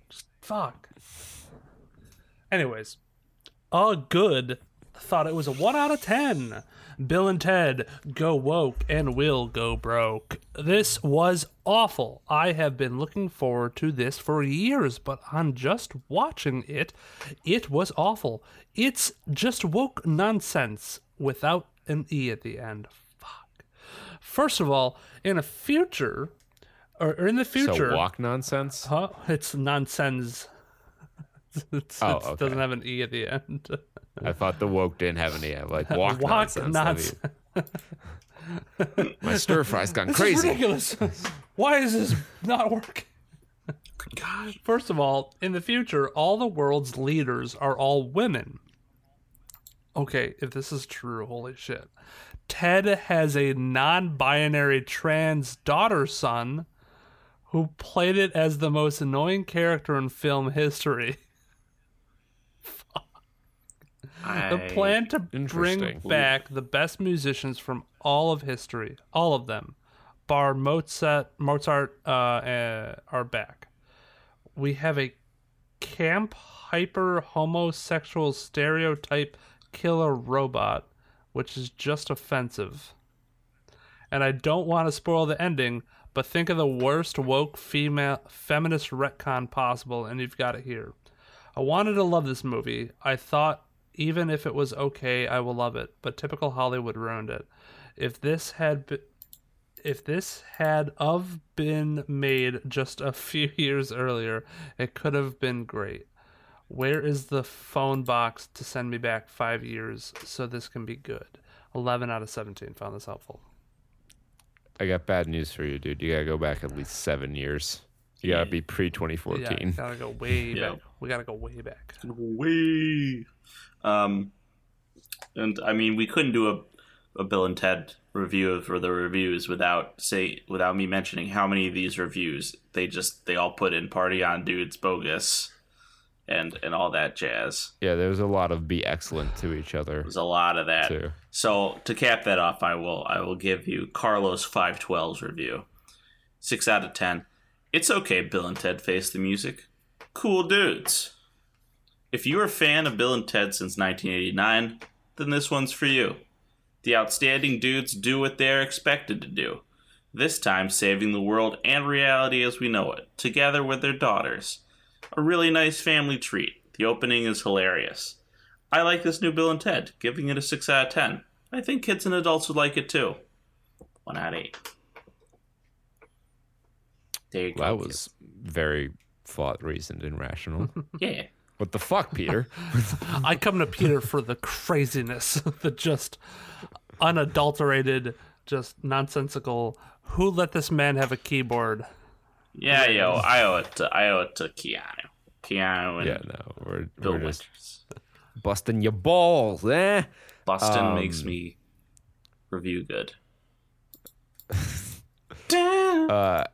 Just fuck. Anyways, a good thought it was a 1 out of 10. Bill and Ted go woke and will go broke. This was awful. I have been looking forward to this for years, but on just watching it, it was awful. It's just woke nonsense without an E at the end. Fuck. First of all, in a future, or, in the future, So walk nonsense. Huh? It's nonsense. It's- Oh, it okay. doesn't have an e at the end. I thought the woke didn't have any. uh, Like walk, Walk nonsense. nonsense. That'd be- My stir fry's gone This is crazy. ridiculous. Why is this not working? First of all, in the future, all the world's leaders are all women. Okay, if this is true, holy shit. Ted has a non binary trans daughter son who played it as the most annoying character in film history. The plan to bring back the best musicians from all of history, all of them, bar Mozart, Mozart, uh, uh, are back. We have a camp hyper homosexual stereotype killer robot, which is just offensive. And I don't want to spoil the ending, but think of the worst woke female feminist retcon possible, and you've got it here. I wanted to love this movie. I thought even if it was okay, I will love it. But typical Hollywood ruined it. If this had been, if this had of been made just a few years earlier, it could have been great. Where is the phone box to send me back five years so this can be good? 11 out of 17 found this helpful. I got bad news for you, dude. You gotta go back at least seven years. You gotta be pre 2014. Yeah, 2014. gotta go way Yeah. back. We gotta go way back. Way. Um, and I mean, we couldn't do a, a Bill and Ted review for the reviews without say without me mentioning how many of these reviews they just they all put in "Party on, dudes, bogus," and and all that jazz. Yeah, there's a lot of be excellent to each other There's a lot of that. too. So to cap that off, I will I will give you Carlos 512's review. Six out of ten. It's okay, Bill and Ted face the music. Cool dudes. If you're a fan of Bill and Ted since 1989, then this one's for you. The outstanding dudes do what they're expected to do. This time saving the world and reality as we know it, together with their daughters. A really nice family treat. The opening is hilarious. I like this new Bill and Ted, giving it a 6 out of 10. I think kids and adults would like it too. 1 out of 8. There you go. That was very thought reasoned and rational. Yeah. What the fuck, Peter? I come to Peter for the craziness, the just unadulterated, just nonsensical. Who let this man have a keyboard? Yeah, yo, I owe it to I owe it to Keanu. Keanu and yeah, no, we're, Bill we're Winters. busting your balls, eh? Boston Um, makes me review good. Uh,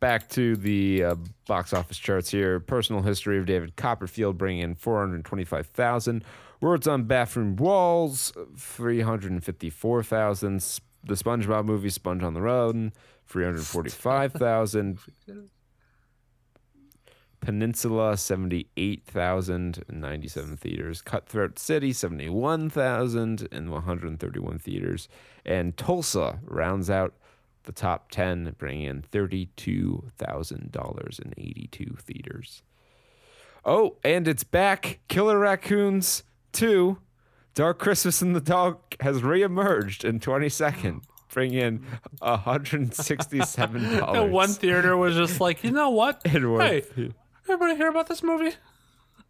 back to the uh, box office charts here. Personal history of David Copperfield bringing in 425,000. Words on Bathroom Walls, 354,000. The SpongeBob movie, Sponge on the Road, 345,000. Peninsula, 78,000 in 97 theaters. Cutthroat City, 71,000 in 131 theaters. And Tulsa rounds out the top 10, bringing in $32,000 in 82 theaters. Oh, and it's back. Killer Raccoons 2. Dark Christmas in the Dark has reemerged in 22nd, bringing in $167. And one theater was just like, you know what? Hey, everybody hear about this movie?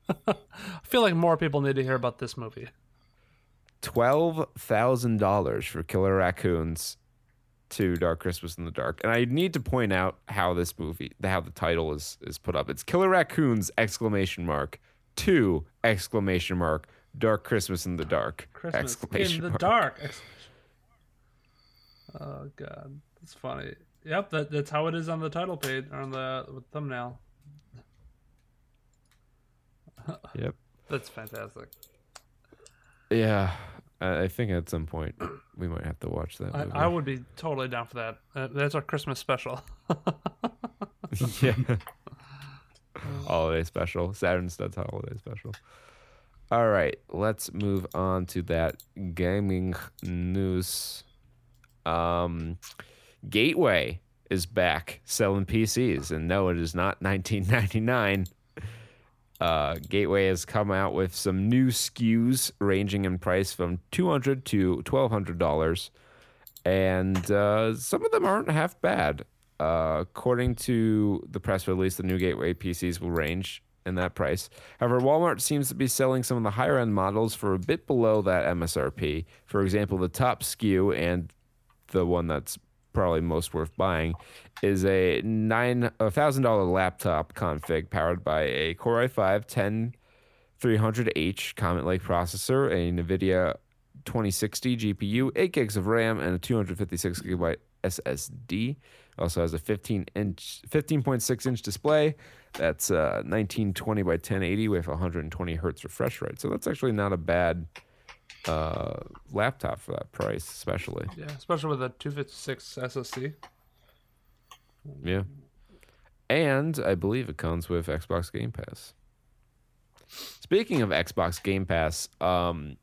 I feel like more people need to hear about this movie. twelve thousand dollars for Killer Raccoons to Dark Christmas in the Dark. And I need to point out how this movie, how the title is is put up. It's Killer Raccoons exclamation mark two exclamation mark Dark Christmas in the Dark Christmas exclamation in the mark. dark. Oh god, that's funny. Yep, that, that's how it is on the title page or on the thumbnail. Yep. That's fantastic. Yeah. I I think at some point we might have to watch that I. I would be totally down for that. Uh, that's our Christmas special. yeah. holiday special. Saturn Studs holiday special. All right, let's move on to that gaming news. Um, Gateway is back selling PCs, and no, it is not 1999. Uh, Gateway has come out with some new SKUs ranging in price from 200 to 1200 dollars, and uh, some of them aren't half bad. Uh, according to the press release, the new Gateway PCs will range in that price. However, Walmart seems to be selling some of the higher end models for a bit below that MSRP. For example, the top SKU and the one that's probably most worth buying is a nine a thousand dollar laptop config powered by a Core i5 10300H Comet Lake processor, a NVIDIA 2060 GPU, 8 gigs of RAM, and a 256 gigabyte SSD. Also has a 15 inch, 15.6 inch display. That's uh, 1920 by 1080 with 120 hertz refresh rate. So that's actually not a bad uh, laptop for that price, especially. yeah, especially with a 256 SSD. Yeah. And I believe it comes with Xbox Game Pass. Speaking of Xbox Game Pass, um,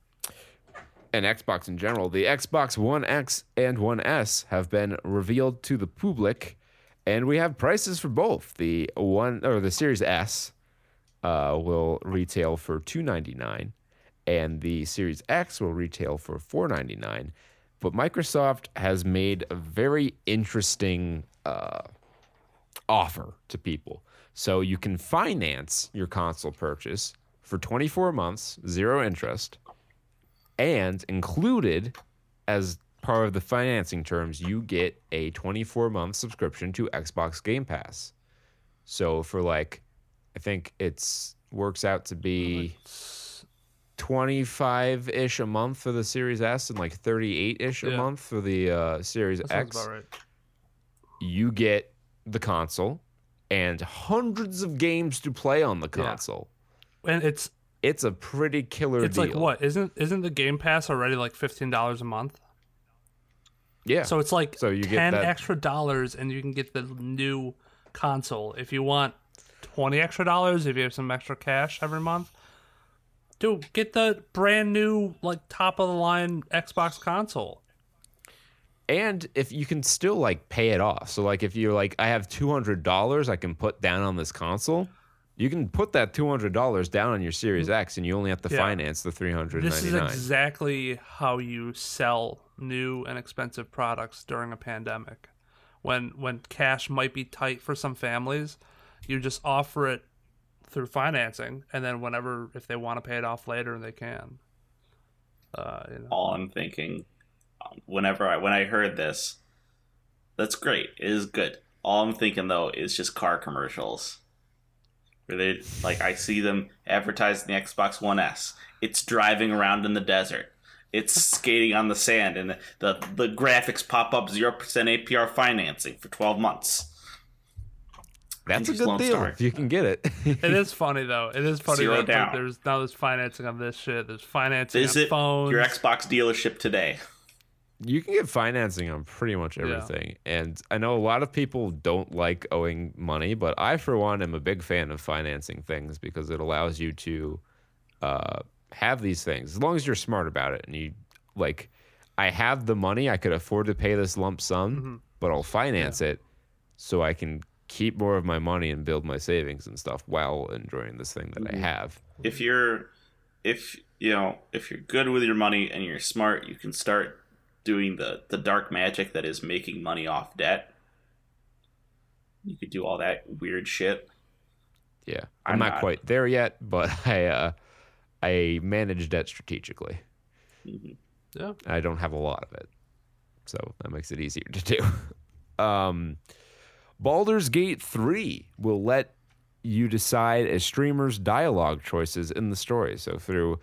and Xbox in general, the Xbox One X and One S have been revealed to the public, and we have prices for both. The one or the Series S uh, will retail for two ninety nine, and the Series X will retail for 499. But Microsoft has made a very interesting uh, offer to people. So you can finance your console purchase for 24 months, zero interest, and included as part of the financing terms, you get a 24 month subscription to Xbox Game Pass. So for like, I think it's works out to be 25 ish a month for the Series S and like 38 ish a Yeah. month for the uh, Series That sounds X about right. you get the console and hundreds of games to play on the Yeah. console. And it's It's a pretty killer deal. it's deal. like what? Isn't isn't the Game Pass already like fifteen dollars a month? Yeah. So it's like So you get ten that- extra dollars, and you can get the new console. If you want twenty extra dollars, if you have some extra cash every month, dude, get the brand new like top of the line Xbox console. and if you can still like pay it off. So like if you're like I have $200 I can put down on this console, you can put that $200 down on your Series mm-hmm. X and you only have to Yeah. finance the 399. This is exactly how you sell new and expensive products during a pandemic. When when cash might be tight for some families, you just offer it through financing, and then whenever if they want to pay it off later, they can. Uh, you know. all I'm thinking um, whenever I when I heard this, that's great. It is good. All I'm thinking though is just car commercials. Where they like I see them advertising the Xbox One S. It's driving around in the desert. It's skating on the sand, and the the graphics pop up zero percent APR financing for twelve months. That's a good Lone deal Star. if you can get it. It is funny though. It is funny Zero that like, there's now there's financing on this shit. There's financing Visit on phones. your Xbox dealership today. you can get financing on pretty much everything. And I know a lot of people don't like owing money, but I, for one, am a big fan of financing things because it allows you to uh, have these things as long as you're smart about it. And you, like, I have the money, I could afford to pay this lump sum, but I'll finance it so I can keep more of my money and build my savings and stuff while enjoying this thing that I have. if you're if you know if you're good with your money and you're smart you can start doing the the dark magic that is making money off debt you could do all that weird shit Yeah. I'm, I'm not, not. quite there yet, but I uh, I manage debt strategically. Yeah. I don't have a lot of it, so that makes it easier to do. Um, Baldur's Gate 3 will let you decide a streamer's dialogue choices in the story. So through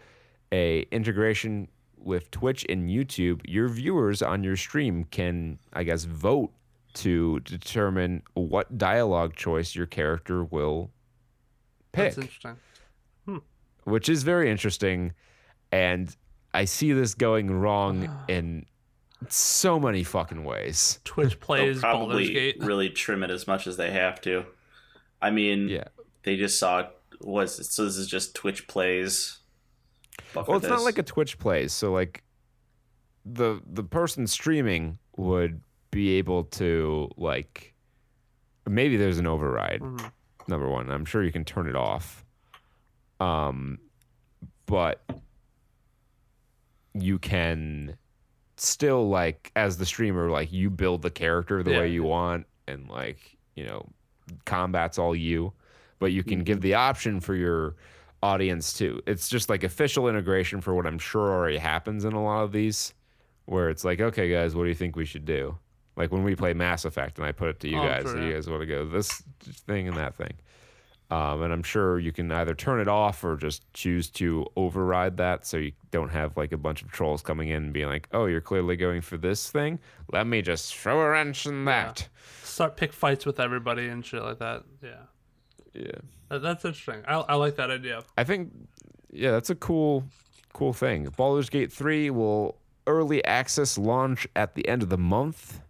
a integration with Twitch and YouTube, your viewers on your stream can, I guess, vote to determine what dialogue choice your character will pick That's interesting. which is very interesting. And I see this going wrong in so many fucking ways. Twitch They'll plays probably Gate. really trim it as much as they have to. I mean, Yeah. they just saw was so this is just Twitch plays. Well, it's not like a Twitch plays. So like the the person streaming would be able to like maybe there's an override. Mhm. Number one, I'm sure you can turn it off. Um, but you can still like as the streamer like you build the character the Yeah. way you want and like you know combat's all you but you can give mm-hmm. the option for your audience too. It's just like official integration for what i'm sure already happens in a lot of these where it's like okay guys what do you think we should do? Like when we play mass effect and i put it to you Oh, guys so you guys want to go this thing and that thing um, and I'm sure you can either turn it off or just choose to override that so you don't have like a bunch of trolls coming in and being like, oh, you're clearly going for this thing. Let me just throw a wrench in that. Start pick fights with everybody and shit like that. Yeah. Yeah. That, that's interesting. I, I like that idea. I think, yeah, that's a cool, cool thing. Baldur's Gate 3 will early access launch at the end of the month.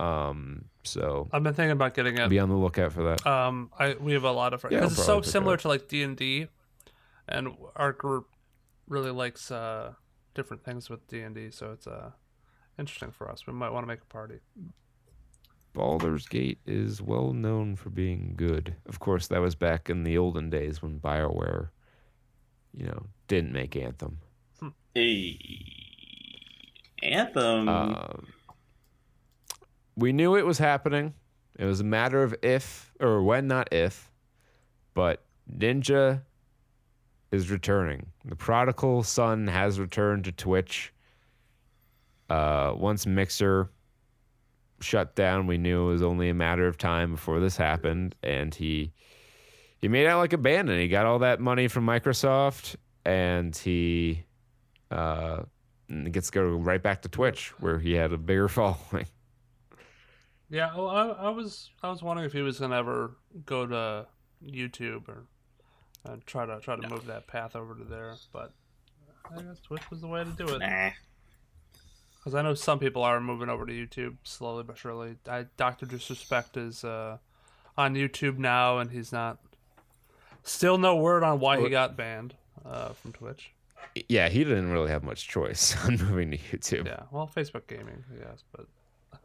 Um, so I've been thinking about getting it. be on the lookout for that. Um, I we have a lot of friends Yeah, I'll because it's so probably pick it similar to like D and D, and our group really likes uh different things with D and D. So it's uh interesting for us. We might want to make a party. Baldur's Gate is well known for being good. Of course, that was back in the olden days when BioWare, you know, didn't make Anthem. Hey, Anthem. Um, we knew it was happening. It was a matter of if or when, not if. But Ninja is returning. The prodigal son has returned to Twitch. Uh, once Mixer shut down, we knew it was only a matter of time before this happened, and he he made out like a bandit. He got all that money from Microsoft, and he uh, gets to go right back to Twitch, where he had a bigger following. Yeah, well, I, I was I was wondering if he was gonna ever go to YouTube or uh, try to try to move that path over to there, but I guess Twitch was the way to do it. nah. Because I know some people are moving over to YouTube slowly but surely. I, Doctor Disrespect is uh, on YouTube now, and he's not. Still no word on why he got banned uh, from Twitch. yeah, he didn't really have much choice on moving to YouTube. Yeah, well, Facebook gaming, yes, but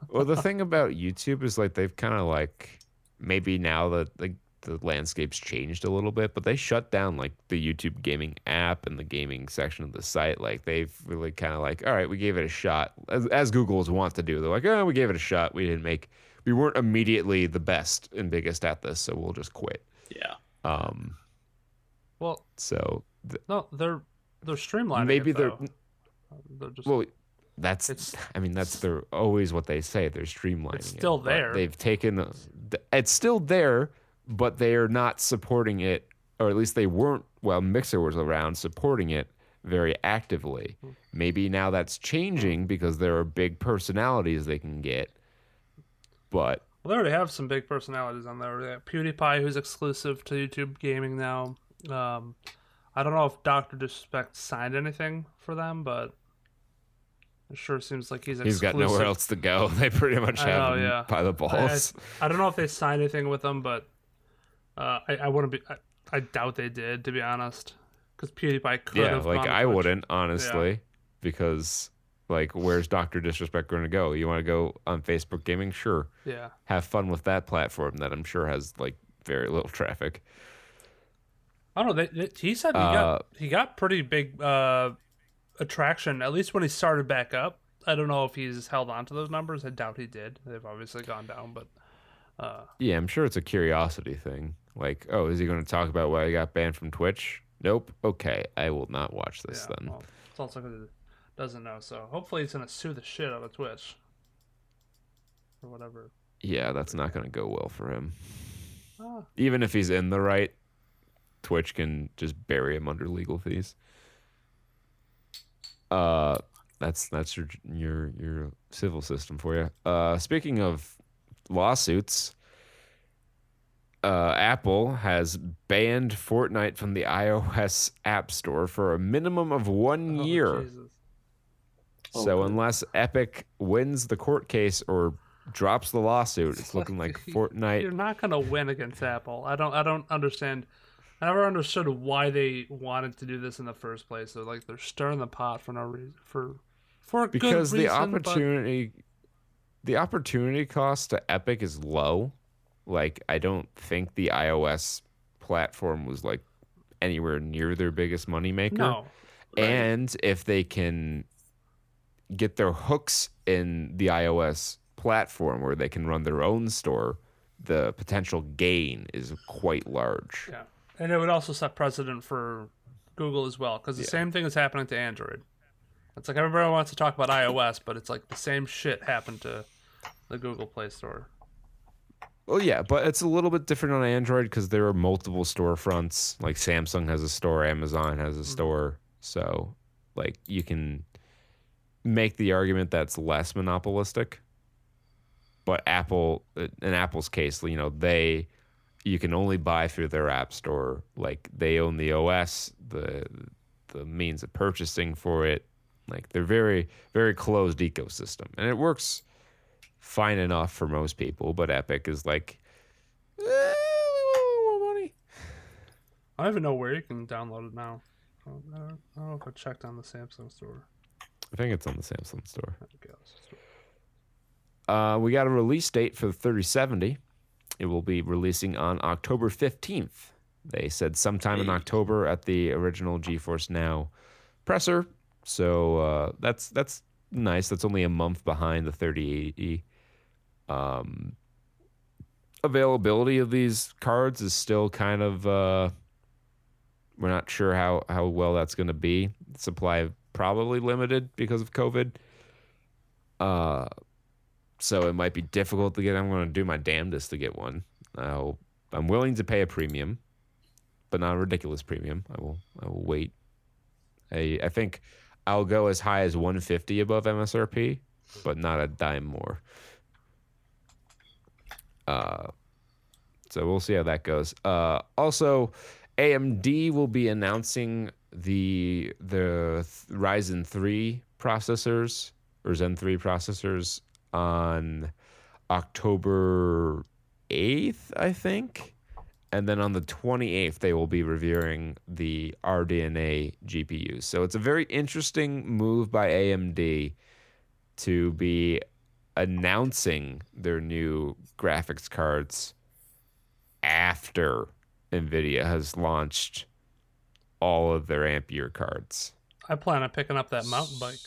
well, the thing about YouTube is like they've kind of like maybe now that like the landscape's changed a little bit, but they shut down like the YouTube gaming app and the gaming section of the site. Like they've really kind of like, all right, we gave it a shot, as, as Google's want to do. They're like, oh, we gave it a shot. We didn't make, we weren't immediately the best and biggest at this, so we'll just quit. Yeah. Um, well, so th- no, they're they're streamlining. maybe it, they're though. They're just well. That's It's- I mean that's their always what they say. They're streamlining. It's still but there. They've taken the- it's still there, but they are not supporting it, or at least they weren't while Mixer was around supporting it very actively. Hmm. Maybe now that's changing because there are big personalities they can get. But Well, they already have some big personalities on there. They got PewDiePie, who's exclusive to YouTube Gaming now. Um, I don't know if Doctor Disrespect signed anything for them, but it sure seems like he's he's exclusive. got nowhere else to go. They pretty much I have know, him yeah. by the I, balls. I, I don't know if they signed anything with them, but uh, I, I wouldn't be. I, I doubt they did, to be honest, because PewDiePie could yeah, have. like I Twitch. wouldn't honestly, because like where's Doctor Disrespect going to go? You want to go on Facebook Gaming? Sure. Yeah, have fun with that platform that I'm sure has like very little traffic. I don't know. They, they- he said he Uh, got he got pretty big uh, attraction, at least when he started back up. I don't know if he's held on to those numbers. I doubt he did. They've obviously gone down, but uh, Yeah, I'm sure it's a curiosity thing. Like, oh, is he going to talk about why I got banned from Twitch? Nope. Okay, I will not watch this yeah. then. Well, it's also 'cause doesn't know. So hopefully he's gonna sue the shit out of Twitch or whatever. Yeah, that's not going to go well for him. Ah. Even if he's in the right, Twitch can just bury him under legal fees. Uh, that's that's your your your civil system for you. Uh, speaking of lawsuits, uh, Apple has banned Fortnite from the iOS App Store for a minimum of one Oh, year. Jesus. Oh, So good. unless Epic wins the court case or drops the lawsuit, it's looking like Fortnite. You're not gonna win against Apple. I don't. I don't understand. I never understood why they wanted to do this in the first place. They're like they're stirring the pot for no reason. For for a good Because the reason, but- opportunity the opportunity cost to Epic is low. Like I don't think the iOS platform was like anywhere near their biggest moneymaker. no. And if they can get their hooks in the iOS platform where they can run their own store, the potential gain is quite large. Yeah, and it would also set precedent for Google as well, because the same thing is happening to Android. It's like everybody wants to talk about iOS, but it's like the same shit happened to the Google Play Store. Well, yeah, but it's a little bit different on Android because there are multiple storefronts. Like Samsung has a store, Amazon has a mm-hmm. store. So, like, you can make the argument that's less monopolistic. But Apple, in Apple's case, you know, they, you can only buy through their app store. Like, they own the OS, the, the means of purchasing for it. Like, they're very, very closed ecosystem. And it works fine enough for most people, but Epic is like, eh, we want more money. I don't even know where you can download it now. I don't, I don't- know if I checked on the Samsung store. I think it's on the Samsung store. Uh, we got a release date for the 3070. It will be releasing on October 15th. They said sometime in October at the original GeForce Now presser. So uh, that's that's nice. That's only a month behind the 3080. Um, availability of these cards is still kind of uh, we're not sure how how well that's going to be. Supply probably limited because of COVID. Uh, so it might be difficult to get. I'm going to do my damnedest to get one. I'll, I'm willing to pay a premium, but not a ridiculous premium. I will. I will wait. I I think I'll go as high as 150 above MSRP, but not a dime more. Uh, so we'll see how that goes. Uh, also, AMD will be announcing the the Ryzen 3 processors or Zen 3 processors on October 8th, I think. And then on the 28th, they will be reviewing the RDNA GPUs. So it's a very interesting move by AMD to be announcing their new graphics cards after NVIDIA has launched all of their Ampere cards. I plan on picking up that mountain bike.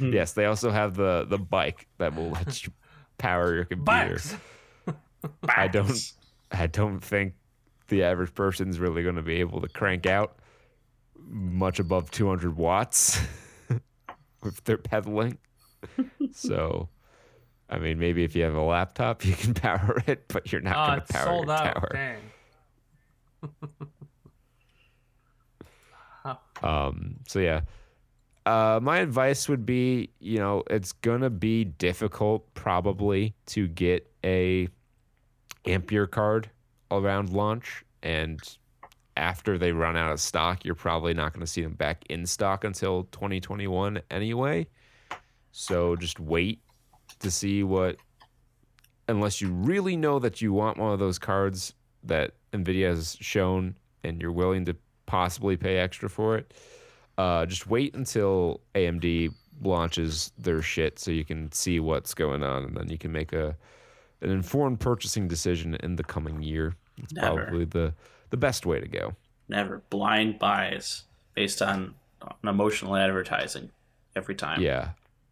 Yes, they also have the the bike that will let you power your computer. Bikes. I don't I don't think the average person's really going to be able to crank out much above 200 watts if they're pedaling. so I mean, maybe if you have a laptop, you can power it, but you're not Oh, going to power sold your out. tower. Dang. Um, so yeah. Uh, my advice would be, you know, it's gonna be difficult probably to get a Ampere card around launch, and after they run out of stock, you're probably not gonna see them back in stock until 2021 anyway. So just wait to see what, unless you really know that you want one of those cards that Nvidia has shown, and you're willing to possibly pay extra for it. Uh, just wait until AMD launches their shit so you can see what's going on, and then you can make a an informed purchasing decision in the coming year. It's Never. probably the the best way to go. Never blind buys based on, on emotional advertising every time. Yeah,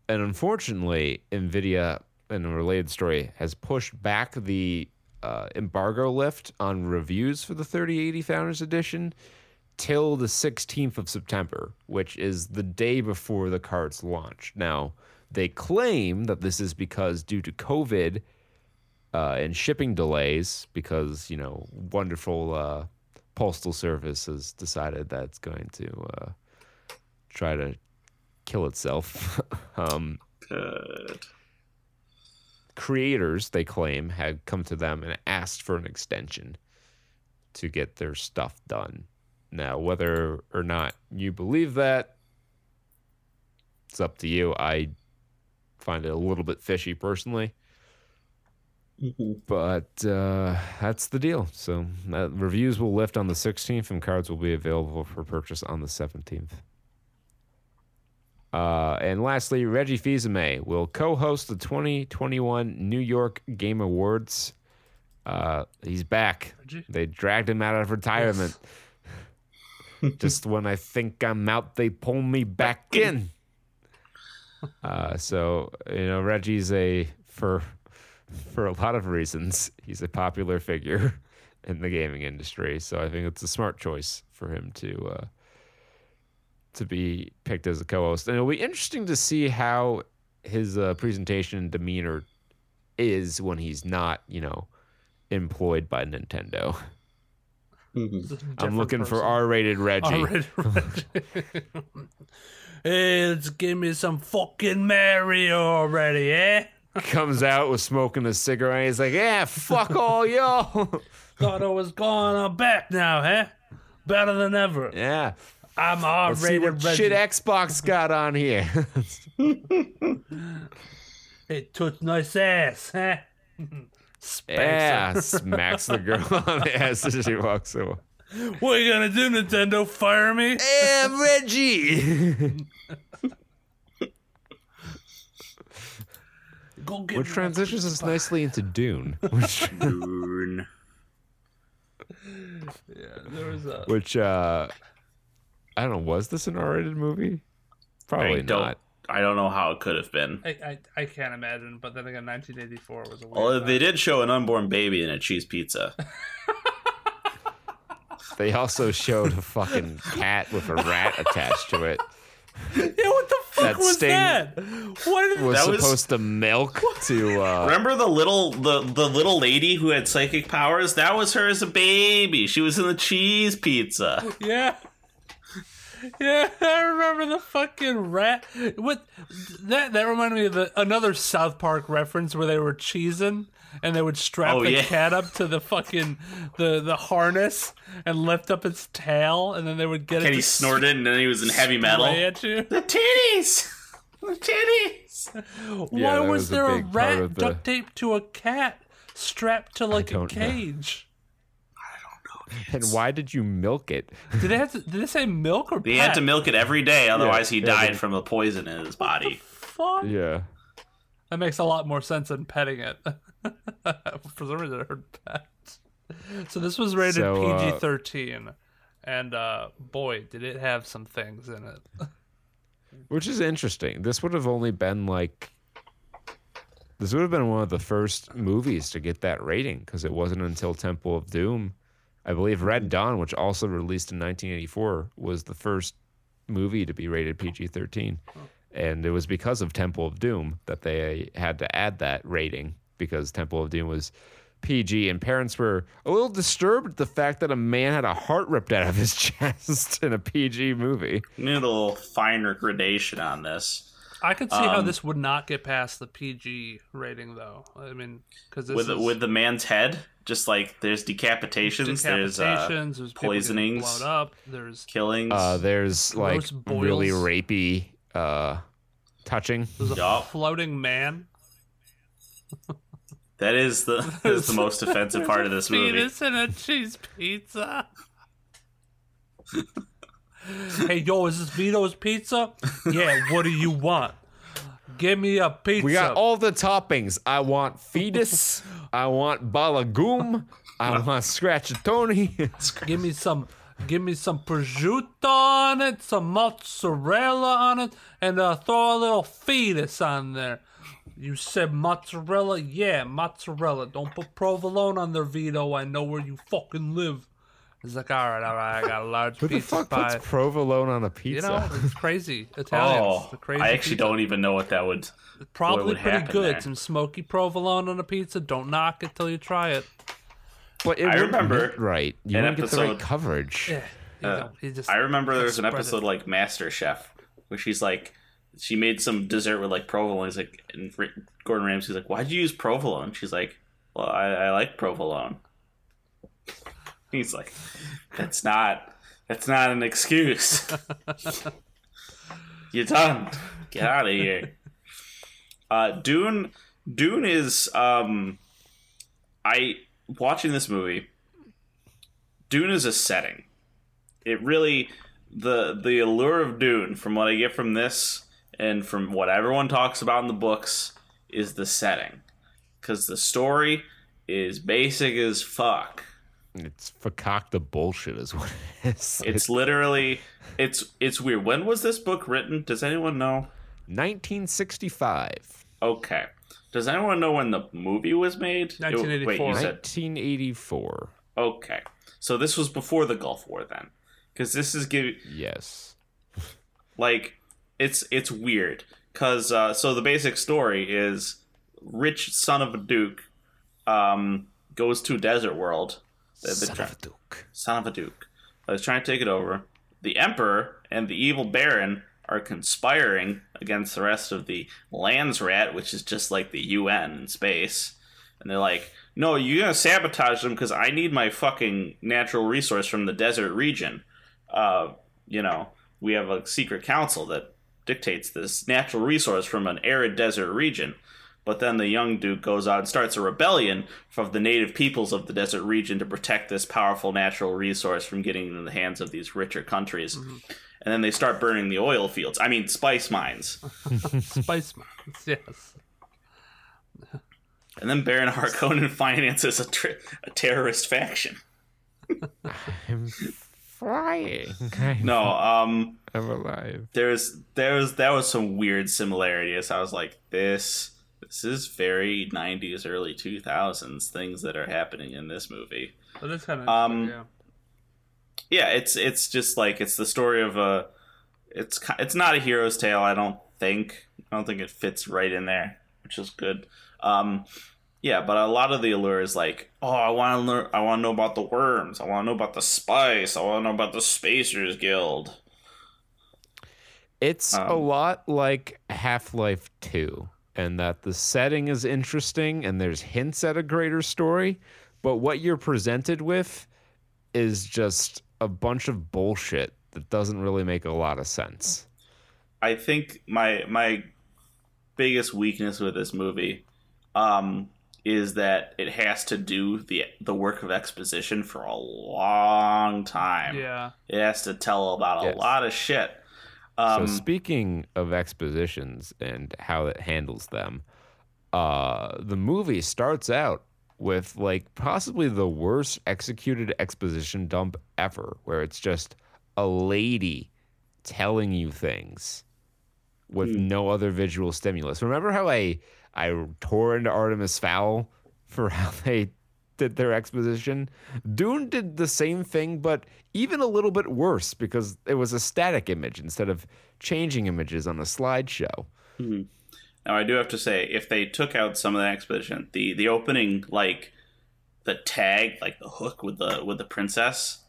and unfortunately, Nvidia, in a related story, has pushed back the uh, embargo lift on reviews for the 3080 Founders Edition till the 16th of September, which is the day before the cards launch. Now, they claim that this is because due to COVID uh, and shipping delays, because, you know, wonderful uh, postal service has decided that it's going to uh, try to kill itself. um, Good. creators, they claim, had come to them and asked for an extension to get their stuff done. Now, whether or not you believe that, it's up to you. I find it a little bit fishy personally, but uh, that's the deal. So, uh, reviews will lift on the 16th and cards will be available for purchase on the 17th. Uh, and lastly, Reggie Fils-Aimé will co-host the 2021 New York Game Awards. Uh, he's back. Reggie? They dragged him out of retirement. Just when I think I'm out, they pull me back in. Uh, so you know, Reggie's a for for a lot of reasons, he's a popular figure in the gaming industry. So I think it's a smart choice for him to uh, to be picked as a co-host, and it'll be interesting to see how his uh, presentation and demeanor is when he's not, you know, employed by Nintendo. I'm looking for R-rated Reggie. R-rated Reggie. hey, let's give me some fucking Mario already, eh? Comes out with smoking a cigarette. He's like, "Yeah, fuck all y'all." Thought I was gone. I'm back now, eh? Better than ever. yeah. I'm Let's see R-rated what Reggie. shit Xbox got on here. It took nice ass, huh? Spanks yeah, her. smacks the girl on the ass as she walks away. What are you gonna do, Nintendo? Fire me? Yeah, Reggie. Go get Which transitions us nicely into Dune, which, Dune. Yeah, there was a. which uh, I don't know. Was this an R-rated movie? Probably I don't. not. I don't know how it could have been. I, I, I can't imagine, but then again, 1984 was a weird. Well, they did show an unborn baby in a cheese pizza. They also showed a fucking cat with a rat attached to it. Yeah, what the fuck That was sting that? What Was That was- supposed to milk to. Uh, Remember the little the the little lady who had psychic powers? That was her as a baby. She was in the cheese pizza. Yeah. Yeah, I remember the fucking rat. What that that reminded me of the, another South Park reference where they were cheesing and they would strap Oh, the yeah. cat up to the fucking the the harness and lift up its tail and then they would get it And he to snorted, and then he was in heavy metal. spray at you. The titties, the titties. Yeah, Why that was, was there a big part rat the- duct taped to a cat strapped to like a don't know. cage? and why did you milk it? Did they have to, did they say milk or He had to milk it every day, otherwise he yeah, died they- from the poison in his body. Fuck. Yeah. That makes a lot more sense than petting it. For some reason, I heard pet. So this was rated So, uh, PG thirteen, and uh, boy, did it have some things in it. Which is interesting. This would have only been like. This would have been one of the first movies to get that rating because it wasn't until Temple of Doom. I believe Red Dawn, which also released in 1984, was the first movie to be rated PG 13. And it was because of Temple of Doom that they had to add that rating because Temple of Doom was PG. And parents were a little disturbed at the fact that a man had a heart ripped out of his chest in a PG movie. Need a little finer gradation on this. I could see how Um, this would not get past the PG rating, though. I mean, because With is with the man's head, just like there's decapitations, there's uh, decapitations, there's people getting poisonings. blown up. There's killings. Uh, there's like Gross really rapey uh, touching. there's a Yup. floating man. that is the that is the most offensive part of this movie. Penis in a cheese pizza. hey, yo, is this Vito's pizza? Yeah, what do you want? Give me a pizza. We got all the toppings. I want fetus. I want balagoom. I want scratchatoni. Give me some. Give me some prosciutto on it, some mozzarella on it, and uh, throw a little fetus on there. You said mozzarella? Yeah, mozzarella. Don't put provolone on there, Vito. I know where you fucking live. He's like, all right, all right, I got a large Who the fuck pie. puts provolone on a pizza? you know, it's crazy. Italians, Oh, crazy. I actually pizza. don't even know what that would. Probably would pretty good. there. Some smoky provolone on a pizza. Don't knock it till you try it. but it I remember right. You an wouldn't get the right coverage. Yeah, you Uh, know, he just I remember there was an spread it. episode like Master Chef where she's like, she made some dessert with like provolone. He's like, and Gordon Ramsay's like, why'd you use provolone? She's like, well, I, I like provolone. He's like, that's not, that's not an excuse. You're done. Get out of here. Uh, Dune, Dune is, um, I watching this movie. Dune is a setting it really the the allure of Dune, from what I get from this and from what everyone talks about in the books, is the setting, because the story is basic as fuck. It's fakakta bullshit, is what it is. It's literally it's it's weird. When was this book written? Does anyone know? 1965. Okay. Does anyone know when the movie was made? It- Wait, 1984. you said 1984. okay. So this was before the Gulf War, then, because this is giving Yes. like it's it's weird because uh, so the basic story is rich son of a duke um, goes to desert world the, the Son of a duke. son of a duke uh, is trying to take it over the emperor and the evil baron are conspiring against the rest of the Landsraad which is just like the un in space and they're like no you're gonna sabotage them because i need my fucking natural resource from the desert region uh, you know, we have a secret council that dictates this natural resource from an arid desert region. But then the young duke goes out and starts a rebellion from the native peoples of the desert region to protect this powerful natural resource from getting into the hands of these richer countries. And then they start burning the oil fields. I mean, spice mines. Spice mines, yes. And then Baron Harkonnen finances a, tri- a terrorist faction. I'm flying. No, um, I'm alive. there's there's that was some weird similarities. I was like, this this is very '90s, early 2000s things that are happening in this movie. But it's kind of Um, yeah. Yeah, it's it's just like it's the story of a. It's it's not a hero's tale. I don't think. I don't think it fits right in there, which is good. Um, yeah, but a lot of the allure is like, oh, I want to learn. I want to know about the worms. I want to know about the spice. I want to know about the Spacers Guild. It's a Um, lot like Half Life 2, and that the setting is interesting and there's hints at a greater story, but what you're presented with is just a bunch of bullshit that doesn't really make a lot of sense. I think my my biggest weakness with this movie um, is that it has to do the the work of exposition for a long time. Yeah. It has to tell about a Yes. lot of shit. Um, so speaking of expositions and how it handles them, uh, the movie starts out with like possibly the worst executed exposition dump ever, where it's just a lady telling you things with no other visual stimulus. Remember how I I tore into Artemis Fowl for how they did their exposition? Dune did the same thing, but even a little bit worse because it was a static image instead of changing images on a slideshow. now I do have to say, if they took out some of the exposition, the the opening like the tag, like the hook with the with the princess,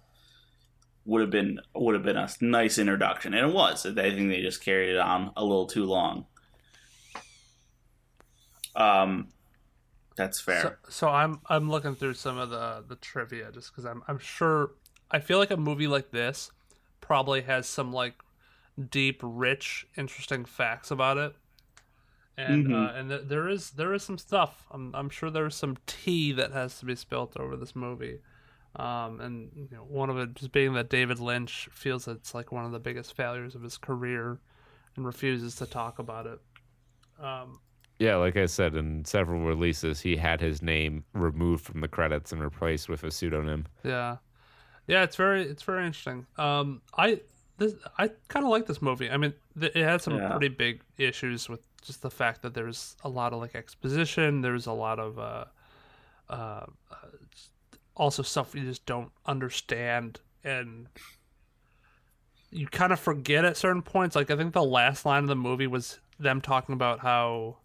would have been would have been a nice introduction, and it was. I think they just carried it on a little too long. Um, that's fair. So, so I'm I'm looking through some of the the trivia just because I'm I'm sure I feel like a movie like this probably has some like deep, rich, interesting facts about it, and Mhm. uh, and th- there is there is some stuff. I'm I'm sure there's some tea that has to be spilt over this movie. Um, and you know, one of it just being that David Lynch feels it's like one of the biggest failures of his career, and refuses to talk about it. Um, Yeah, like I said, in several releases, he had his name removed from the credits and replaced with a pseudonym. Yeah, yeah, it's very it's very interesting. Um, I this I kind of like this movie. I mean, th- it had some Yeah. pretty big issues with just the fact that there's a lot of like exposition. There's a lot of uh, uh, uh, also stuff you just don't understand and you kind of forget at certain points. Like I think the last line of the movie was them talking about how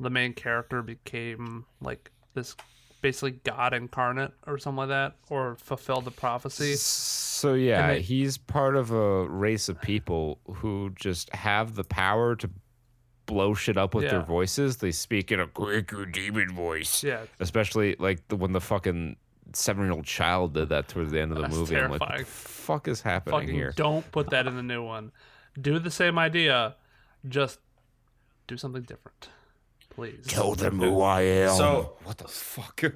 the main character became like this basically God incarnate or something like that, or fulfilled the prophecy. So yeah, they- he's part of a race of people who just have the power to blow shit up with their voices. They speak in a quaker demon voice. Yeah, Especially like the, when the fucking seven year old child did that towards the end of the That's movie. I'm like, what the fuck is happening fucking here? don't put that in the new one. Do the same idea, just do something different, please. Tell them who I am. So- what the fuck?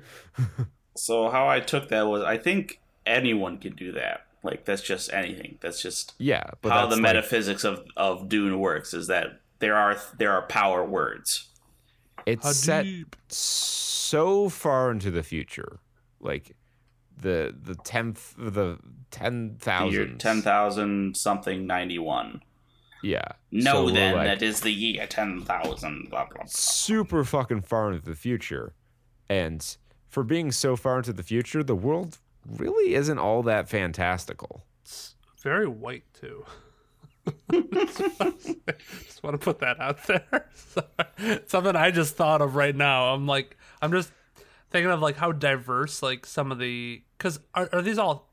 So how I took that was I think anyone can do that. Like that's just anything. That's just yeah, but how the like- metaphysics of, of Dune works is that there are there are power words. it's set Hadib. so far into the future, like the the tenth the ten The year thousand ten thousand something ninety one. Yeah. No, So then like, that is the year ten thousand. Blah blah. blah. super fucking far into the future, and for being so far into the future, the world really isn't all that fantastical. It's very white too. just want to put that out there. Sorry. Something I just thought of right now. I'm like, I'm just thinking of like how diverse like some of the because are, are these all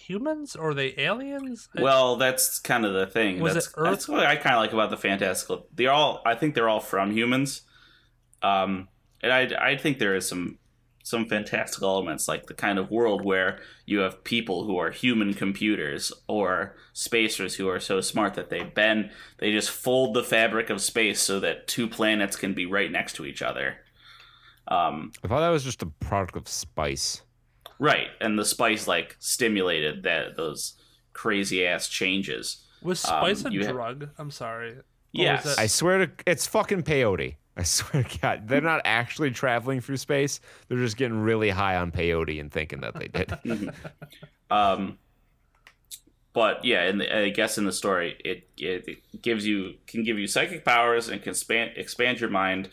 humans or are they aliens? Well, that's kind of the thing. Was that's, it Earth? that's what I kind of like about the fantastical. They're all. I think they're all from humans. Um, and I I think there is some some fantastical elements like the kind of world where you have people who are human computers or spacers who are so smart that they bend they just fold the fabric of space so that two planets can be right next to each other. Um, I thought that was just a product of spice. Right, and the spice like stimulated that those crazy ass changes. was spice um, a you ha- drug? I'm sorry. Or Yes. that- I swear to it's fucking peyote. I swear to God, they're not actually traveling through space. They're just getting really high on peyote and thinking that they did. Um, but yeah, and I guess in the story, it, it gives you can give you psychic powers and can span, expand your mind.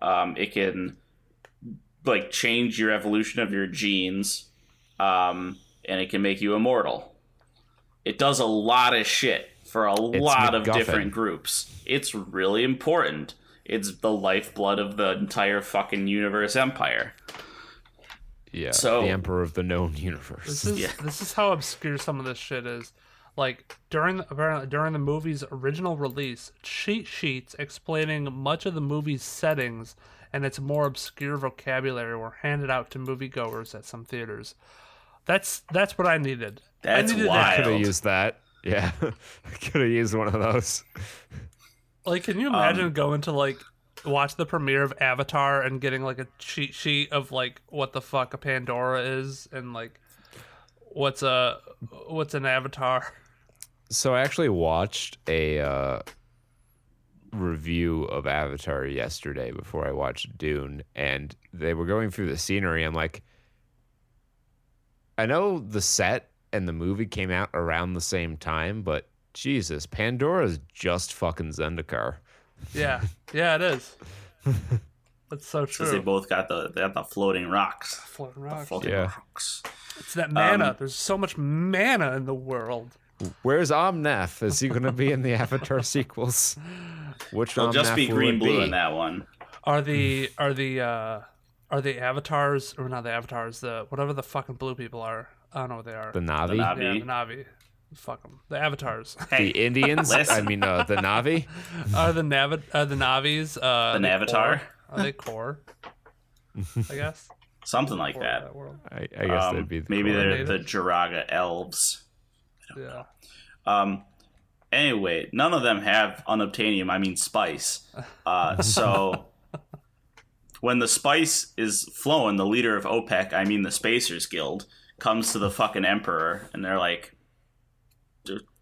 Um, it can like change your evolution of your genes, um, and it can make you immortal. It does a lot of shit for a lot of different groups. It's really important. It's the lifeblood of the entire fucking universe empire. Yeah, So- the emperor of the known This universe. is Yeah. this is how obscure some of this shit is. Like during the, apparently during the movie's original release, cheat sheets explaining much of the movie's settings and its more obscure vocabulary were handed out to moviegoers at some theaters. That's that's what I needed. That's I needed wild. Could have used that. Yeah, I could have used one of those. Like, can you Um, imagine going to like watch the premiere of Avatar and getting like a cheat sheet of like what the fuck a Pandora is and like what's a what's an Avatar? So I actually watched a uh, review of Avatar yesterday before I watched Dune, and they were going through the scenery. I'm like, I know the set and the movie came out around the same time, but Jesus, Pandora's just fucking Zendikar. Yeah, yeah, it is. That's so true. they both got the they got the floating rocks. Floating rocks. Floating Yeah. rocks. It's that mana. Um, There's so much mana in the world. Where's Omnath? Is he going to be in the Avatar sequels? Which It'll just be green blue be? in that one. Are the are the uh are the avatars or not the avatars the whatever the fucking blue people are? I don't know what they are. The Navi, Navi. yeah, the Navi. Fuck them. The avatars Hey, the Indians. I mean, uh, the Navi. are the Navi are the Navis. Uh, The Navatar? Are they Kor? I guess. something like Core of that. I, I guess Um, that'd be the maybe they're the Joraga elves. Yeah. Um, anyway, none of them have unobtainium. I mean spice. Uh, so when the spice is flowing, the leader of OPEC, I mean the Spacers Guild, comes to the fucking emperor, and they're like,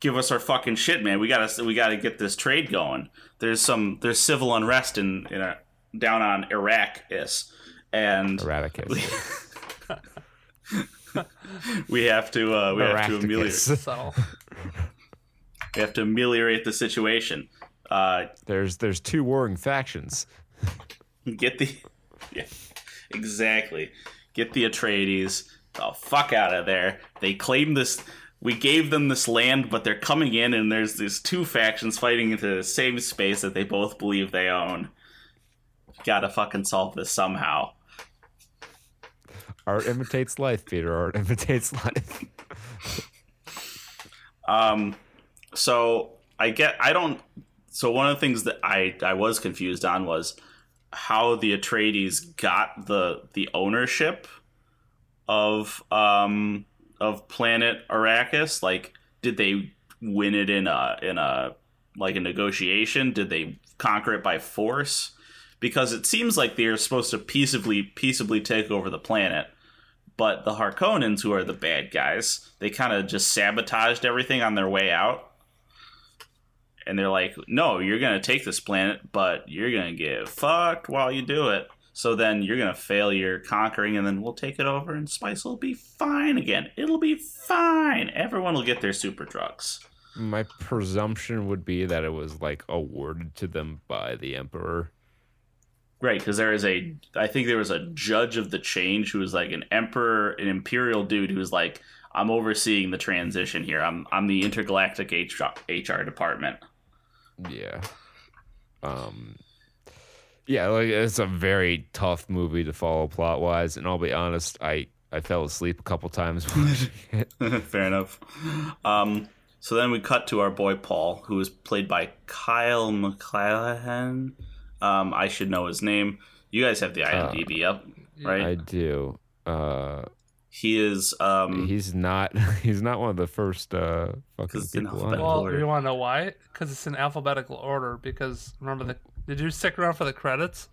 "Give us our fucking shit, man. We gotta we gotta get this trade going. There's some there's civil unrest in in a, down on Iraq is." And Eradicus. we have to uh, we have to ameliorate we have to ameliorate the situation. Uh, There's there's two warring factions. get the yeah, exactly get the Atreides the fuck out of there. They claim this. We gave them this land, but they're coming in, and there's these two factions fighting into the same space that they both believe they own. Gotta fucking solve this somehow. Art imitates life, Peter. Art imitates life. Um, so I get I don't. So one of the things that I I was confused on was how the Atreides got the the ownership of um of planet Arrakis. Like, did they win it in a in a like a negotiation? Did they conquer it by force? Because it seems like they're supposed to peaceably peaceably take over the planet. But the Harkonnens, who are the bad guys, they kind of just sabotaged everything on their way out. And they're like, no, you're going to take this planet, but you're going to get fucked while you do it. So then you're going to fail your conquering, and then we'll take it over, and Spice will be fine again. It'll be fine. Everyone will get their super drugs. My presumption would be that it was like awarded to them by the Emperor. Right, because there is a, I think there was a judge of the change who was like an emperor, an imperial dude who was like, I'm overseeing the transition here. I'm I'm the intergalactic HR, HR department. Yeah. Um Yeah, like it's a very tough movie to follow plot wise, and I'll be honest, I I fell asleep a couple times watching it. Fair enough. Um, so then we cut to our boy Paul, who is played by Kyle MacLachlan. Um, I should know his name. You guys have the IMDb up, right? I do. Uh he is. Um, he's not he's not one of the first uh fucking 'Cause in people on alphabetical Well, order. you want to know why? Because it's in alphabetical order. Because remember the did you stick around for the credits?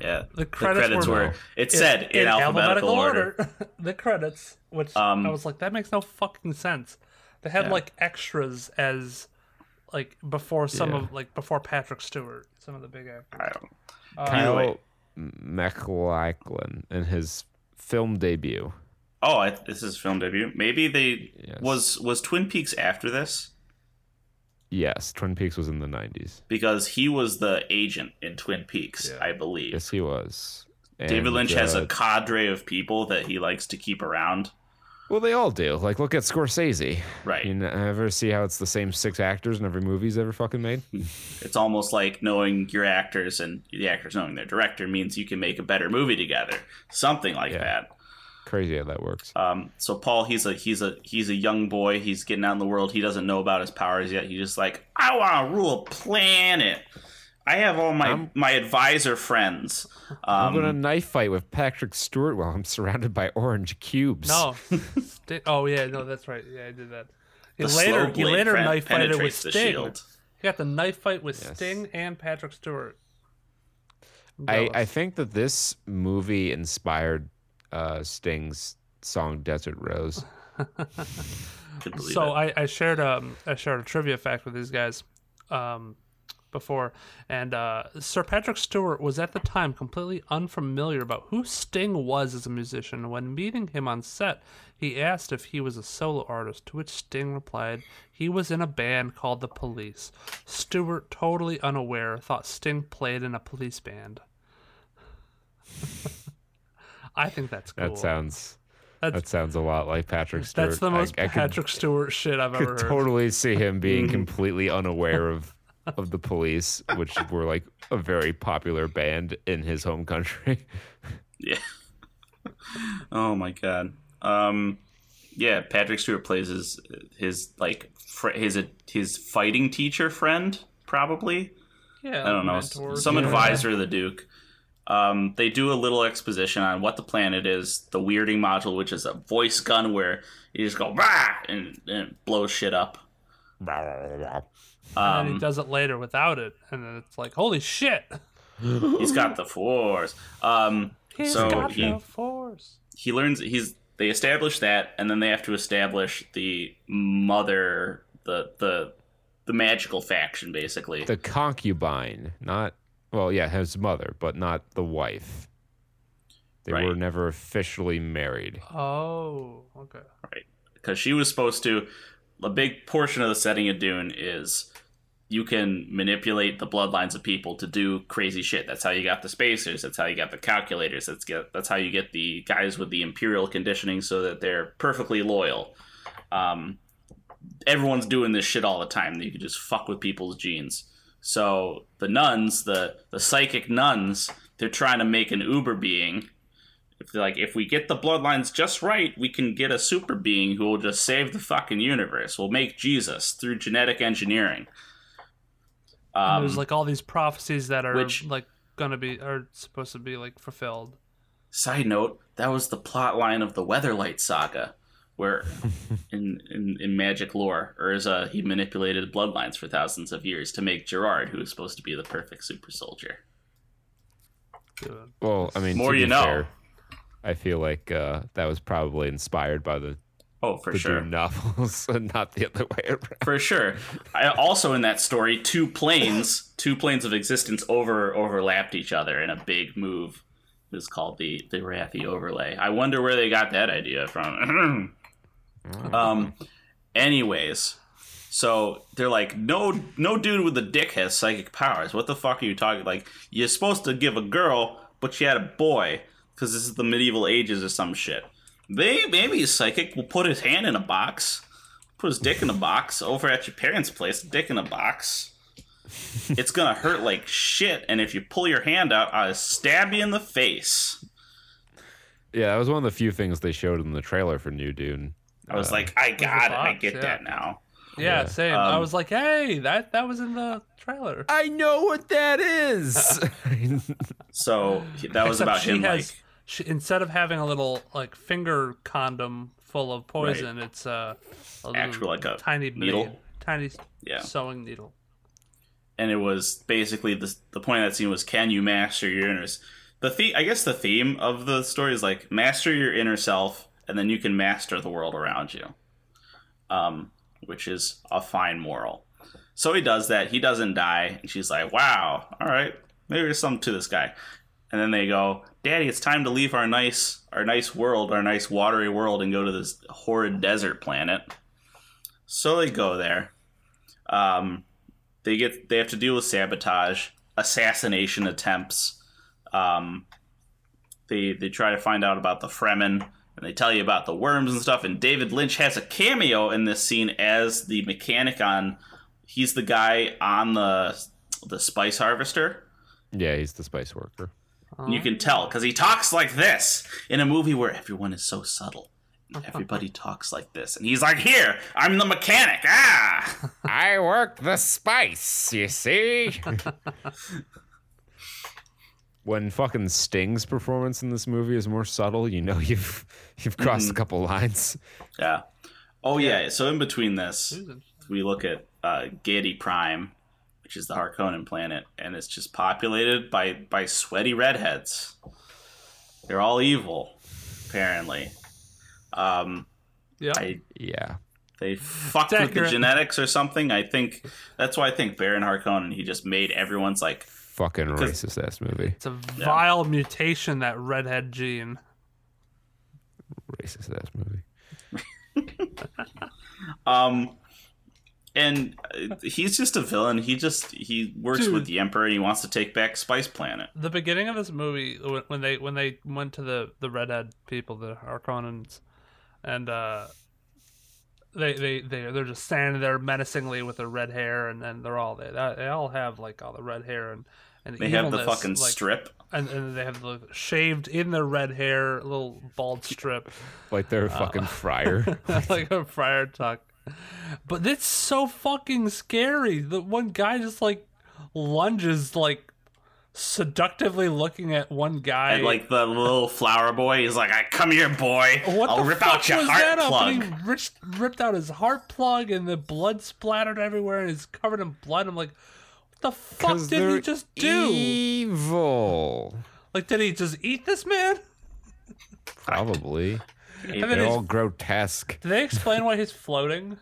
yeah, The credits, were, it said in, alphabetical, order. the credits, which Um, I was like, that makes no fucking sense. They had Yeah. like extras as like before some Yeah. of like before Patrick Stewart, some of the big actors. I don't. Uh, Kyle Anyway. MacLachlan in his film debut. Oh, I, this is film debut. Maybe they Yes. was was Twin Peaks after this Yes, Twin Peaks was in the 90s. because he was the agent in Twin Peaks, Yeah. I believe. Yes, he was. David And, Lynch has uh, a cadre of people that he likes to keep around. Well, they all do. Like, look at Scorsese. Right. You n- ever see how it's the same six actors in every movie he's ever fucking made? It's almost like knowing your actors and the actors knowing their director means you can make a better movie together. Something like Yeah. that. Crazy how that works. Um, so Paul, he's a he's a he's a young boy. He's getting out in the world. He doesn't know about his powers yet. He's just like, I want to rule a planet. I have all my I'm- my advisor friends. I'm Um, gonna knife fight with Patrick Stewart while I'm surrounded by orange cubes. No, oh yeah, no, that's right. Yeah, I did that. He the later slow he blade later pen- knife fighted with penetrates the Sting. shield. He got the knife fight with Yes. Sting and Patrick Stewart. I'm I, I think that this movie inspired uh, Sting's song "Desert Rose." So. I, I shared um I shared a trivia fact with these guys um before and uh, Sir Patrick Stewart was at the time completely unfamiliar about who Sting was as a musician. When meeting him on set, he asked if he was a solo artist, to which Sting replied he was in a band called The Police. Stewart, totally unaware, thought Sting played in a police band. I think that's cool. That sounds That's- that sounds a lot like Patrick Stewart. That's the most I, I could- Patrick Stewart shit I've ever could heard. totally see him being completely unaware of of the police, which were like a very popular band in his home country. Yeah. oh my god. Um, yeah, Patrick Stewart plays his his like fr- his his fighting teacher friend probably. Yeah, I don't know, mentor, some yeah. advisor of the Duke. Um, they do a little exposition on what the planet is, the weirding module, which is a voice gun where you just go bah! and, and it blows shit up. And then Um, he does it later without it, and then it's like, holy shit! he's got the force. Um, He's So got he- the force. he learns he's they establish that and then they have to establish the mother the the the magical faction basically the concubine, not well, yeah, his mother, but not the wife. They Right. were never officially married. Oh, okay. Right. Because she was supposed to a big portion of the setting of dune is you can manipulate the bloodlines of people to do crazy shit. That's how you got the spacers. That's how you got the calculators. That's get that's how you get the guys with the imperial conditioning so that they're perfectly loyal. Um, everyone's doing this shit all the time. You can just fuck with people's genes. So the nuns, the the psychic nuns, they're trying to make an uber being. If they're like, if we get the bloodlines just right, we can get a super being who will just save the fucking universe. We'll make Jesus through genetic engineering. Um, there's like all these prophecies that are which- like gonna be are supposed to be like fulfilled. Side note: That was the plot line of the Weatherlight saga, where in, in in magic lore, Urza he manipulated bloodlines for thousands of years to make Gerard, who was supposed to be the perfect super soldier. Well, I mean, More to you be know. fair, I feel like uh, that was probably inspired by the, Oh, for the sure, Dune novels and not the other way around. for sure. I also in that story, two planes, two planes of existence over overlapped each other in a big move. It was called the the Rathi overlay. I wonder where they got that idea from. um, anyways, so they're like, no, no dude with a dick has psychic powers. What the fuck are you talking? Like, you're supposed to give a girl, but she had a boy because this is the medieval ages or some shit. They maybe he's psychic. Will put his hand in a box, put his dick in a box over at your parents' place. Dick in a box. it's gonna hurt like shit, and if you pull your hand out, I'll stab you in the face. Yeah, that was one of the few things they showed in the trailer for New Dune. I was Uh, like, I got it. I get yeah. that now. Yeah, Yeah. same. I Um, was like, hey, that that was in the trailer. I know what that is. So that was Except about she him. has like, she, instead of having a little like finger condom full of poison, it's uh, a Actual, like a tiny needle? blade, tiny Yeah. sewing needle. and it was basically the the point of that scene was, can you master your inner? s- The theme, I guess the theme of the story is like master your inner self, and then you can master the world around you. Um, which is a fine moral. So he does that. He doesn't die, and she's like, "Wow, all right, maybe there's something to this guy." And then they go, "Daddy, it's time to leave our nice, our nice world, our nice watery world, and go to this horrid desert planet." So they go there. Um, they get they have to deal with sabotage, assassination attempts. Um, they they try to find out about the Fremen, and they tell you about the worms and stuff. And David Lynch has a cameo in this scene as the mechanic on. He's the guy on the the spice harvester. yeah, he's the spice worker. And you can tell because he talks like this in a movie where everyone is so subtle. Everybody talks like this, and he's like, "Here, I'm the mechanic." Ah. I work the spice, you see? when fucking Sting's performance in this movie is more subtle, you know you've you've crossed a couple lines. Yeah. Oh yeah. So in between this, we look at uh, Giedi Prime, which is the Harkonnen planet, and it's just populated by by sweaty redheads. They're all evil, apparently. Um, Yeah, I Yeah. they fucked with the genetics or something. I think that's why I think Baron Harkonnen he just made everyone's like Fucking 'Cause- racist ass movie. it's a vile mutation that redhead gene. Racist ass movie. Um, and uh, he's just a villain. He just he works Dude. with the Emperor and he wants to take back Spice Planet. The beginning of this movie, when- when they when they went to the the redhead people, the Harkonnens, and uh, they they they they're just standing there menacingly with their red hair, and then they're all they they all have like all the red hair and and They have the fucking like, strip. and, and they have the shaved in their red hair little bald strip Like they're a uh, fucking friar. like a friar tuck. But it's so fucking scary. The one guy just like lunges like seductively looking at one guy. And like the little flower boy, he's like, "I come here, boy. what I'll rip out your heart that up? plug." And he ripped, ripped out his heart plug and the blood splattered everywhere and he's covered in blood. I'm like, what the fuck did he just do? Evil. like, did he just eat this man? Probably. And then They're all grotesque. Did they explain why he's floating?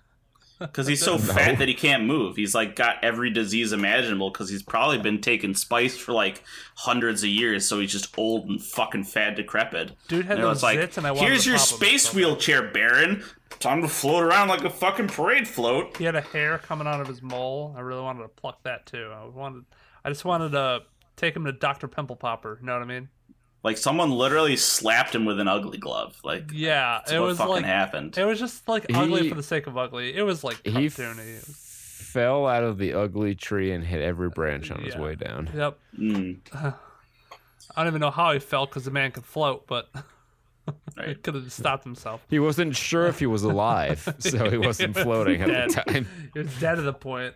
Because he's so fat that he can't move. He's like got every disease imaginable because he's probably been taking spice for like hundreds of years. So he's just old and fucking fat, decrepit. Dude had You those it's like, zits and I wanted here's to your pop 'em space so bad." wheelchair, Baron. Time to float around like a fucking parade float. He had a hair coming out of his mole. I really wanted to pluck that too. I wanted, I just wanted to take him to Doctor Pimple Popper. You know what I mean? Like someone literally slapped him with an ugly glove. Like Yeah, that's it what was fucking like happened. it was just like ugly He- for the sake of ugly. It was like He f- fell out of the ugly tree and hit every branch on his way down. Yep. Mm, I don't even know how he felt because the man could float, but he could have stopped himself. He wasn't sure if he was alive, so he wasn't floating at Dead. the time. He was dead at the point.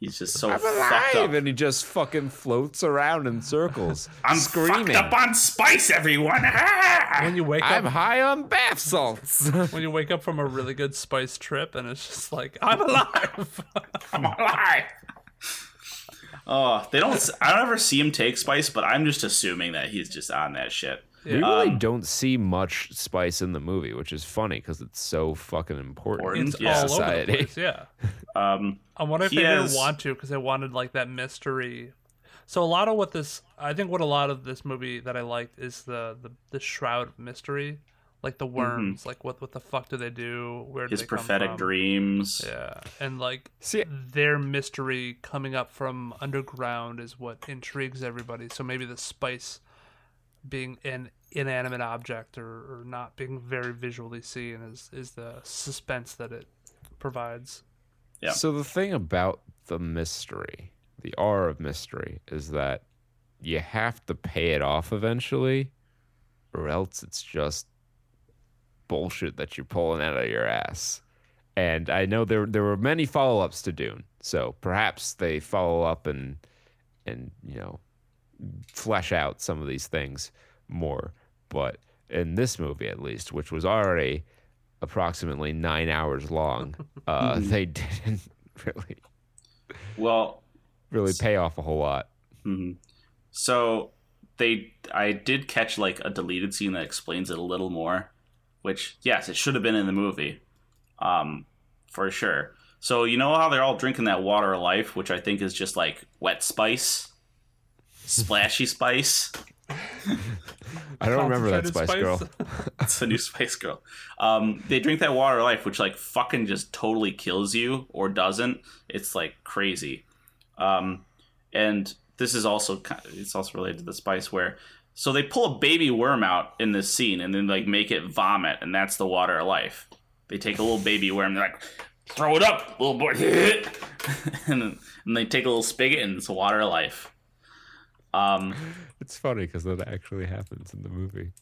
He's just so I'm fucked up. alive, and he just fucking floats around in circles, I'm screaming. fucked up on spice, everyone. When you wake I'm up, high on bath salts. when you wake up from a really good spice trip, and it's just like I'm alive. I'm alive. Oh, they don't. I don't ever see him take spice, but I'm just assuming that he's just on that shit. We really Um, don't see much spice in the movie, which is funny because it's so fucking important. Important. it's Yeah. all over the Society. place. Yeah. Um, I wonder if they has- didn't want to because they wanted like that mystery. So a lot of what this, I think, what a lot of this movie that I liked is the the, the shroud of mystery, like the worms. Like what what the fuck do they do? Where do his they come prophetic from? dreams. Yeah, and like See, their mystery coming up from underground is what intrigues everybody. So maybe the spice being an inanimate object or, or not being very visually seen is is the suspense that it provides. Yeah. So the thing about the mystery, the R of mystery, is that you have to pay it off eventually, or else it's just bullshit that you're pulling out of your ass. And I know there there were many follow ups to Dune, so perhaps they follow up and and you know flesh out some of these things more. But in this movie, at least, which was already approximately nine hours long, uh, they didn't really Well, really pay off a whole lot. mhm. so they, I did catch like a deleted scene that explains it a little more. Which, yes, it should have been in the movie, um, for sure. So you know how they're all drinking that water of life, which I think is just like wet spice, splashy spice. I don't remember that Spice, Concentrated Girl. It's a new Spice Girl. Um, they drink that water life, which like fucking just totally kills you or doesn't. It's like crazy. Um, and this is also it's also related to the spice where so they pull a baby worm out in this scene and then like make it vomit, and that's the water of life. They take a little baby worm, they're like, throw it up, little boy, and, then, and they take a little spigot and it's water of life. Um, It's funny because that actually happens in the movie.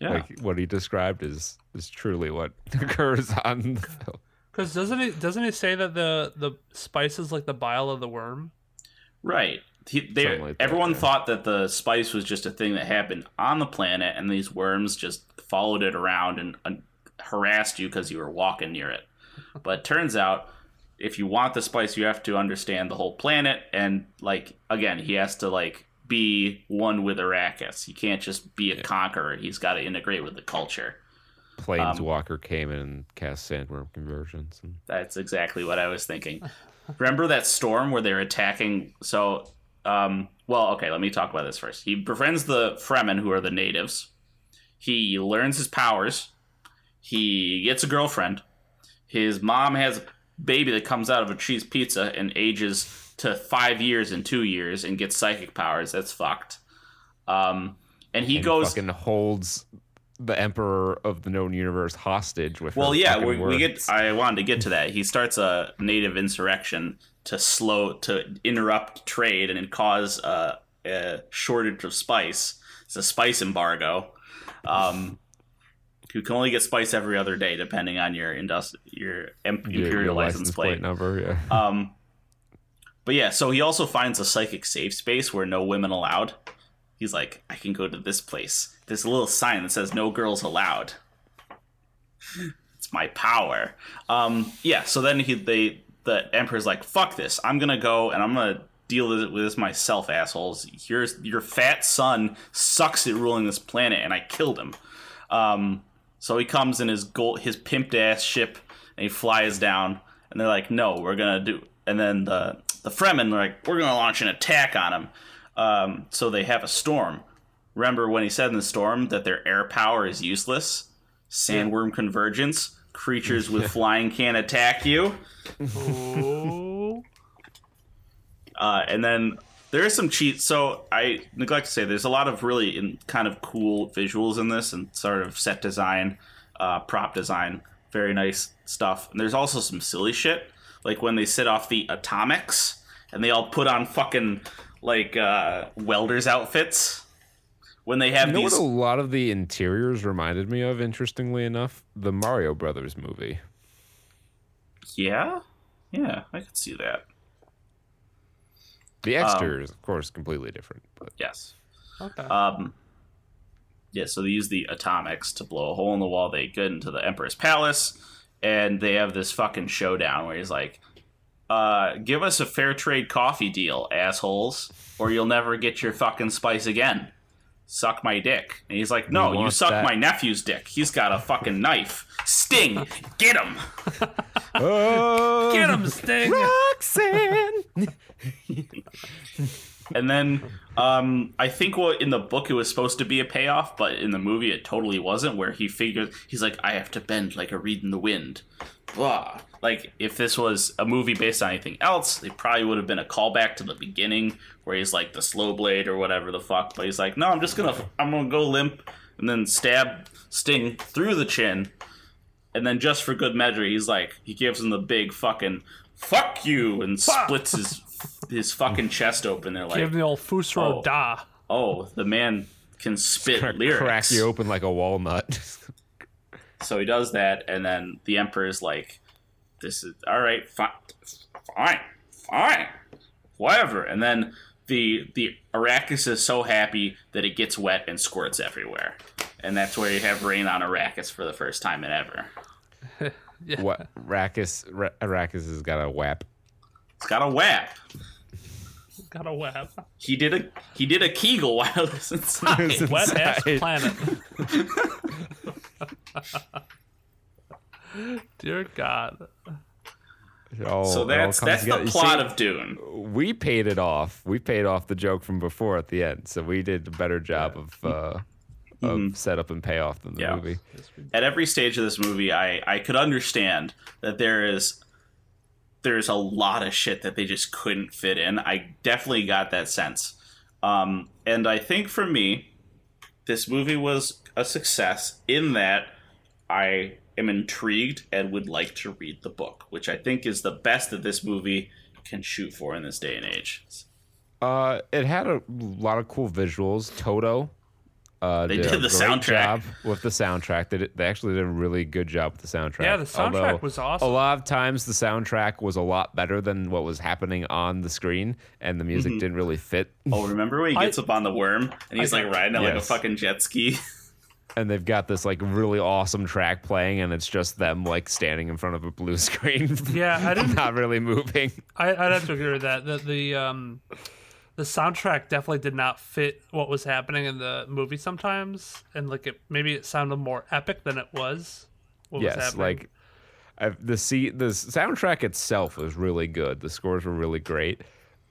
yeah. Like what he described is is truly what occurs on the film. Because doesn't he doesn't he say that the the spice is like the bile of the worm? Right. He, they, Something like that, everyone yeah. thought that the spice was just a thing that happened on the planet, and these worms just followed it around and uh, harassed you because you were walking near it. But turns out, if you want the spice, you have to understand the whole planet, and like again, he has to like be one with Arrakis. He can't just be a conqueror. He's got to integrate with the culture. Planeswalker came in and cast sandworm convergence. And That's exactly what I was thinking. Remember that storm where they're attacking? So, um, well, okay, let me talk about this first. He befriends the Fremen, who are the natives. He learns his powers. He gets a girlfriend. His mom has a baby that comes out of a cheese pizza and ages to five years in two years and gets psychic powers. That's fucked. Um, and he and goes and holds the emperor of the known universe hostage with. Well, yeah, we, we get. I wanted to get to that. He starts a native insurrection to slow to interrupt trade and cause a, a shortage of spice. It's a spice embargo. Um, you can only get spice every other day, depending on your industri- your imperial your license, plate. number. Yeah. Um, but yeah, so he also finds a psychic safe space where no women allowed. He's like, I can go to this place. There's a little sign that says no girls allowed. It's my power. Um, yeah, so then he they the emperor's like, fuck this. I'm gonna go and I'm gonna deal with this myself, assholes. Here's your fat son sucks at ruling this planet, and I killed him. Um, so he comes in his gold, his pimped ass ship, and he flies down. And they're like, "No, we're gonna do." And then the the Fremen are like, "We're gonna launch an attack on them. Um, so they have a storm. Remember when he said in the storm that their air power is useless? Sandworm Convergence. Creatures with flying can't attack you. Uh, and then there is some cheat. So I neglect to say there's a lot of really in, kind of cool visuals in this and sort of set design, uh, prop design, very nice stuff. And there's also some silly shit, like when they sit off the atomics and they all put on fucking like uh, welders outfits. When they have You know these, what a lot of the interiors reminded me of, interestingly enough? The Mario Brothers movie. yeah, yeah, I could see that. The exteriors, of course, completely different. But Yes. Okay. Um, yeah, so they use the atomics to blow a hole in the wall. They get into the Emperor's palace, and they have this fucking showdown where he's like, uh, "Give us a fair trade coffee deal, assholes, or you'll never get your fucking spice again. Suck my dick." And he's like, "No, We you suck that." my nephew's dick. He's got a fucking knife. Sting, get him." oh, Get him, Sting. Roxanne! And then um, I think what in the book it was supposed to be a payoff, but in the movie it totally wasn't. Where he figures he's like, I have to bend like a reed in the wind. Blah. Like if this was a movie based on anything else, it probably would have been a callback to the beginning where he's like the slow blade or whatever the fuck. But he's like, no, I'm just gonna I'm gonna go limp and then stab Sting through the chin. And then just for good measure, he's like he gives him the big fucking fuck you and splits his his fucking chest open. They're like, Give him the old Fusro Oh. Da. oh, the man can spit lyrics. Crack you open like a walnut. So he does that, and then the emperor's like, "This is all right, fine, fine, fine, whatever." And then the the Arrakis is so happy that it gets wet and squirts everywhere, and that's where you have rain on Arrakis for the first time in ever. what? Arrakis, Ra- Arrakis has got a WAP. It's got a WAP. Got a web. He did a he did a Kegel while it was inside. Wet ass Inside. planet. Dear God. It all- so it all that's comes that's the together. You plot see, of Dune. we paid it off. We paid off the joke from before at the end, so we did a better job of uh, of setup and payoff than the Yeah. movie. at every stage of this movie I, I could understand that there is there's a lot of shit that they just couldn't fit in i definitely got that sense um, and i think for me this movie was a success in that i am intrigued and would like to read the book which i think is the best that this movie can shoot for in this day and age Uh, it had a lot of cool visuals. Toto. Uh, They did, did a the great soundtrack. job with the soundtrack. They, did, they actually did a really good job with the soundtrack. Yeah, the soundtrack Although was awesome. A lot of times the soundtrack was a lot better than what was happening on the screen, and the Mm-hmm. music didn't really fit. oh remember when he I- gets up on the worm and he's I- like riding it like a fucking jet ski And they've got this like really awesome track playing, and it's just them like standing in front of a blue screen. Yeah, I didn't. not really moving. I, I'd have to agree with that. The, the um, the soundtrack definitely did not fit what was happening in the movie sometimes, and like it maybe it sounded more epic than it was. What was yes, happening. like I've, the see the soundtrack itself was really good. The scores were really great.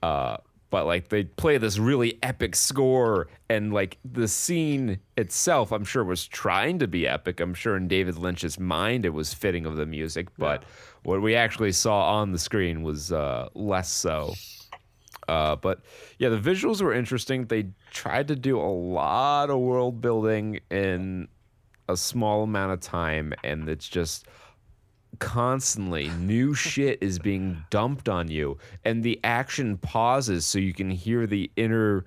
Uh, but like they play this really epic score, and like the scene itself, I'm sure was trying to be epic. I'm sure in David Lynch's mind it was fitting of the music, but what we actually saw on the screen was uh, less so. Uh, but yeah, the visuals were interesting. They tried to do a lot of world building in a small amount of time, and it's just constantly new shit is being dumped on you, and the action pauses so you can hear the inner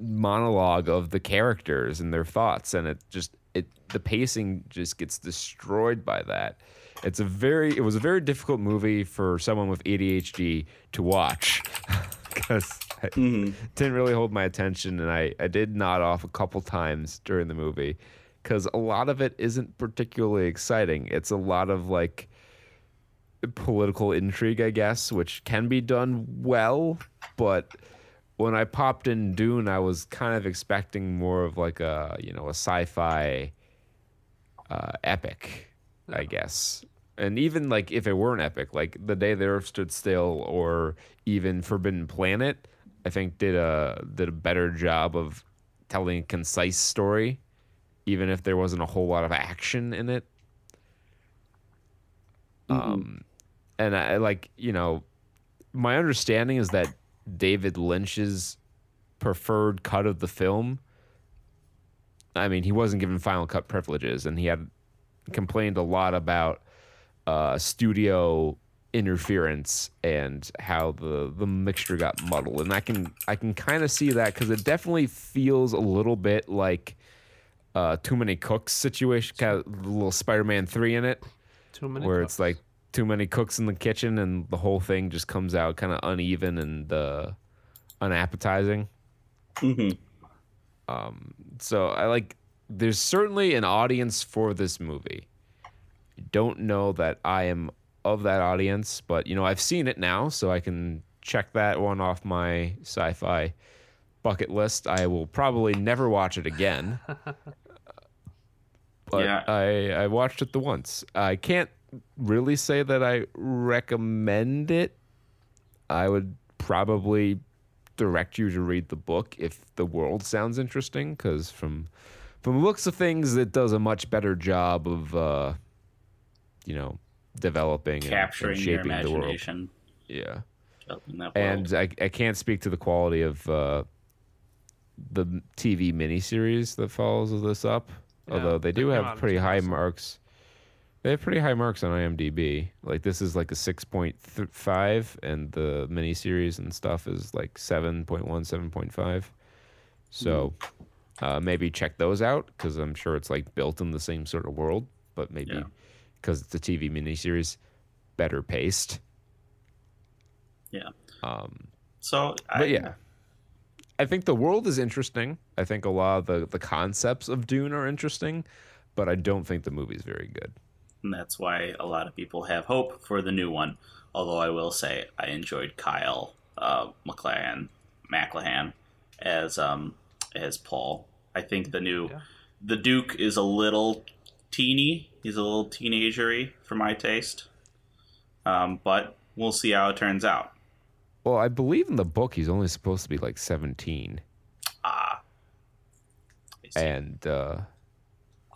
monologue of the characters and their thoughts, and it just it the pacing just gets destroyed by that. It's a very it was a very difficult movie for someone with ADHD to watch because I didn't really hold my attention, and I I did nod off a couple times during the movie because a lot of it isn't particularly exciting. It's a lot of like political intrigue, I guess, which can be done well, but when I popped in Dune, I was kind of expecting more of like a you know a sci-fi uh, epic, I guess. And even like if it were an epic, like The Day the Earth Stood Still or even Forbidden Planet, I think did a did a better job of telling a concise story even if there wasn't a whole lot of action in it. Um, and I like you know, my understanding is that David Lynch's preferred cut of the film. I mean, he wasn't given final cut privileges, and he had complained a lot about uh, studio interference and how the the mixture got muddled. And I can I can kind of see that because it definitely feels a little bit like uh, too many cooks situation, kind of a little Spider-Man three in it Too many. where cooks. it's like too many cooks in the kitchen and the whole thing just comes out kind of uneven and uh, unappetizing. hmm So I like. There's certainly an audience for this movie. Don't know that I am of that audience, but you know I've seen it now, so I can check that one off my sci-fi bucket list. I will probably never watch it again. but Yeah. I I watched it the once. I can't really say that I recommend it. I would probably direct you to read the book if the world sounds interesting, because from from the looks of things, it does a much better job of uh, you know developing and- and, Capturing your shaping the world. Yeah developing that world. and I, I can't speak to the quality of uh, the TV miniseries that follows this up. Yeah, although they do have pretty high marks. They have pretty high marks on IMDb. Like this is like a six point five, and the miniseries and stuff is like 7.1, 7.5. So Hmm. uh, maybe check those out because I'm sure it's like built in the same sort of world, but maybe Yeah. Because it's a TV miniseries, better paced. yeah. Um, So, I, but yeah, I think the world is interesting. I think a lot of the, the concepts of Dune are interesting, but I don't think the movie's very good. and that's why a lot of people have hope for the new one. Although I will say I enjoyed Kyle uh, McLaren McLahan as um as Paul. I think the new Yeah. the Duke is a little teeny. He's a little teenagery for my taste. Um, but we'll see how it turns out. Well, I believe in the book he's only supposed to be like 17, Ah, I and uh,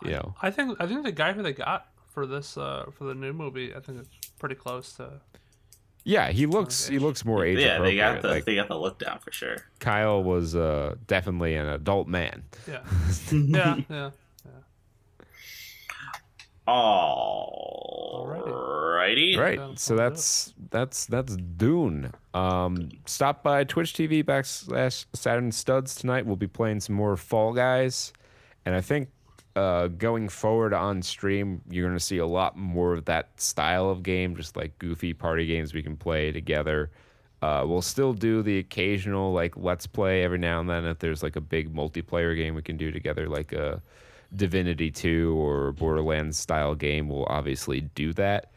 you know, I think I think the guy who they got for this uh, for the new movie, I think it's pretty close to. yeah, he looks he looks more age yeah, they got the like they got the look down for sure. Kyle was uh, definitely an adult man. Yeah, yeah, yeah. Alrighty. Right. So that's that's that's Dune. Um, stop by Twitch TV backslash Saturn Studs tonight. We'll be playing some more Fall Guys, and I think uh, going forward on stream, you're gonna see a lot more of that style of game, just like goofy party games we can play together. Uh, we'll still do the occasional like let's play every now and then if there's like a big multiplayer game we can do together, like a Divinity 2 or Borderlands style game. We'll obviously do that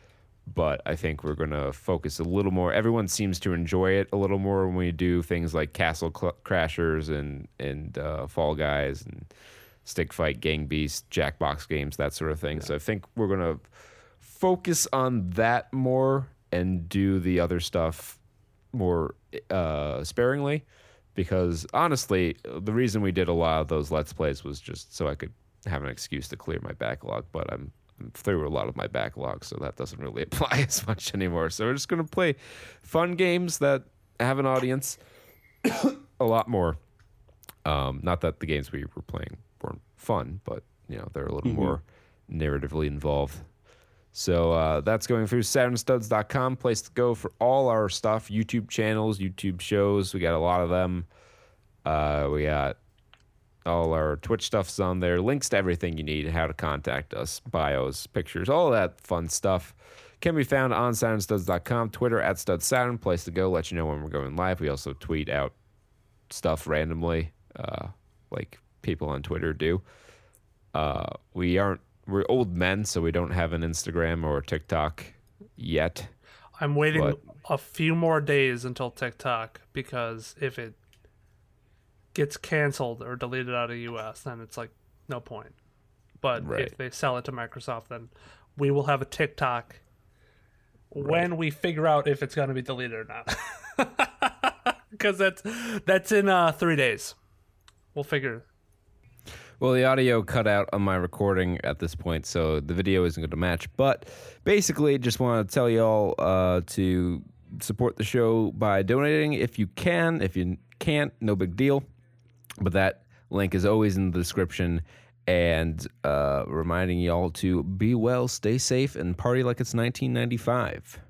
but I think we're going to focus a little more. Everyone seems to enjoy it a little more when we do things like Castle Cl- Crashers and and uh, Fall Guys and Stick Fight, Gang Beast, Jackbox games, that sort of thing. So I think we're going to focus on that more and do the other stuff more uh, sparingly. Because honestly, the reason we did a lot of those Let's Plays was just so I could have an excuse to clear my backlog. But I'm I'm through a lot of my backlog, so that doesn't really apply as much anymore. So we're just gonna play fun games that have an audience a lot more. Um, not that the games we were playing weren't fun, but you know they're a little more narratively involved. So uh, that's going through SaturnStuds.com, place to go for all our stuff. YouTube channels, YouTube shows. We got a lot of them. Uh, we got all our Twitch stuff's on there. Links to everything you need, how to contact us, bios, pictures, all that fun stuff can be found on SaturnStuds.com, Twitter at StudSaturn, place to go, let you know when we're going live. We also tweet out stuff randomly, uh, like people on Twitter do. Uh, we aren't we're old men, so we don't have an Instagram or TikTok yet. I'm waiting But- a few more days until TikTok because if it gets canceled or deleted out of US, then it's like no point. But Right. if they sell it to Microsoft, then we will have a TikTok when we figure out if it's going to be deleted or not. Because that's that's in uh, three days. We'll figure. Well, the audio cut out on my recording at this point, so the video isn't going to match. But basically, just want to tell y'all uh, to support the show by donating if you can. If you can't, no big deal. But that link is always in the description. And uh, reminding y'all to be well, stay safe, and party like it's 1995.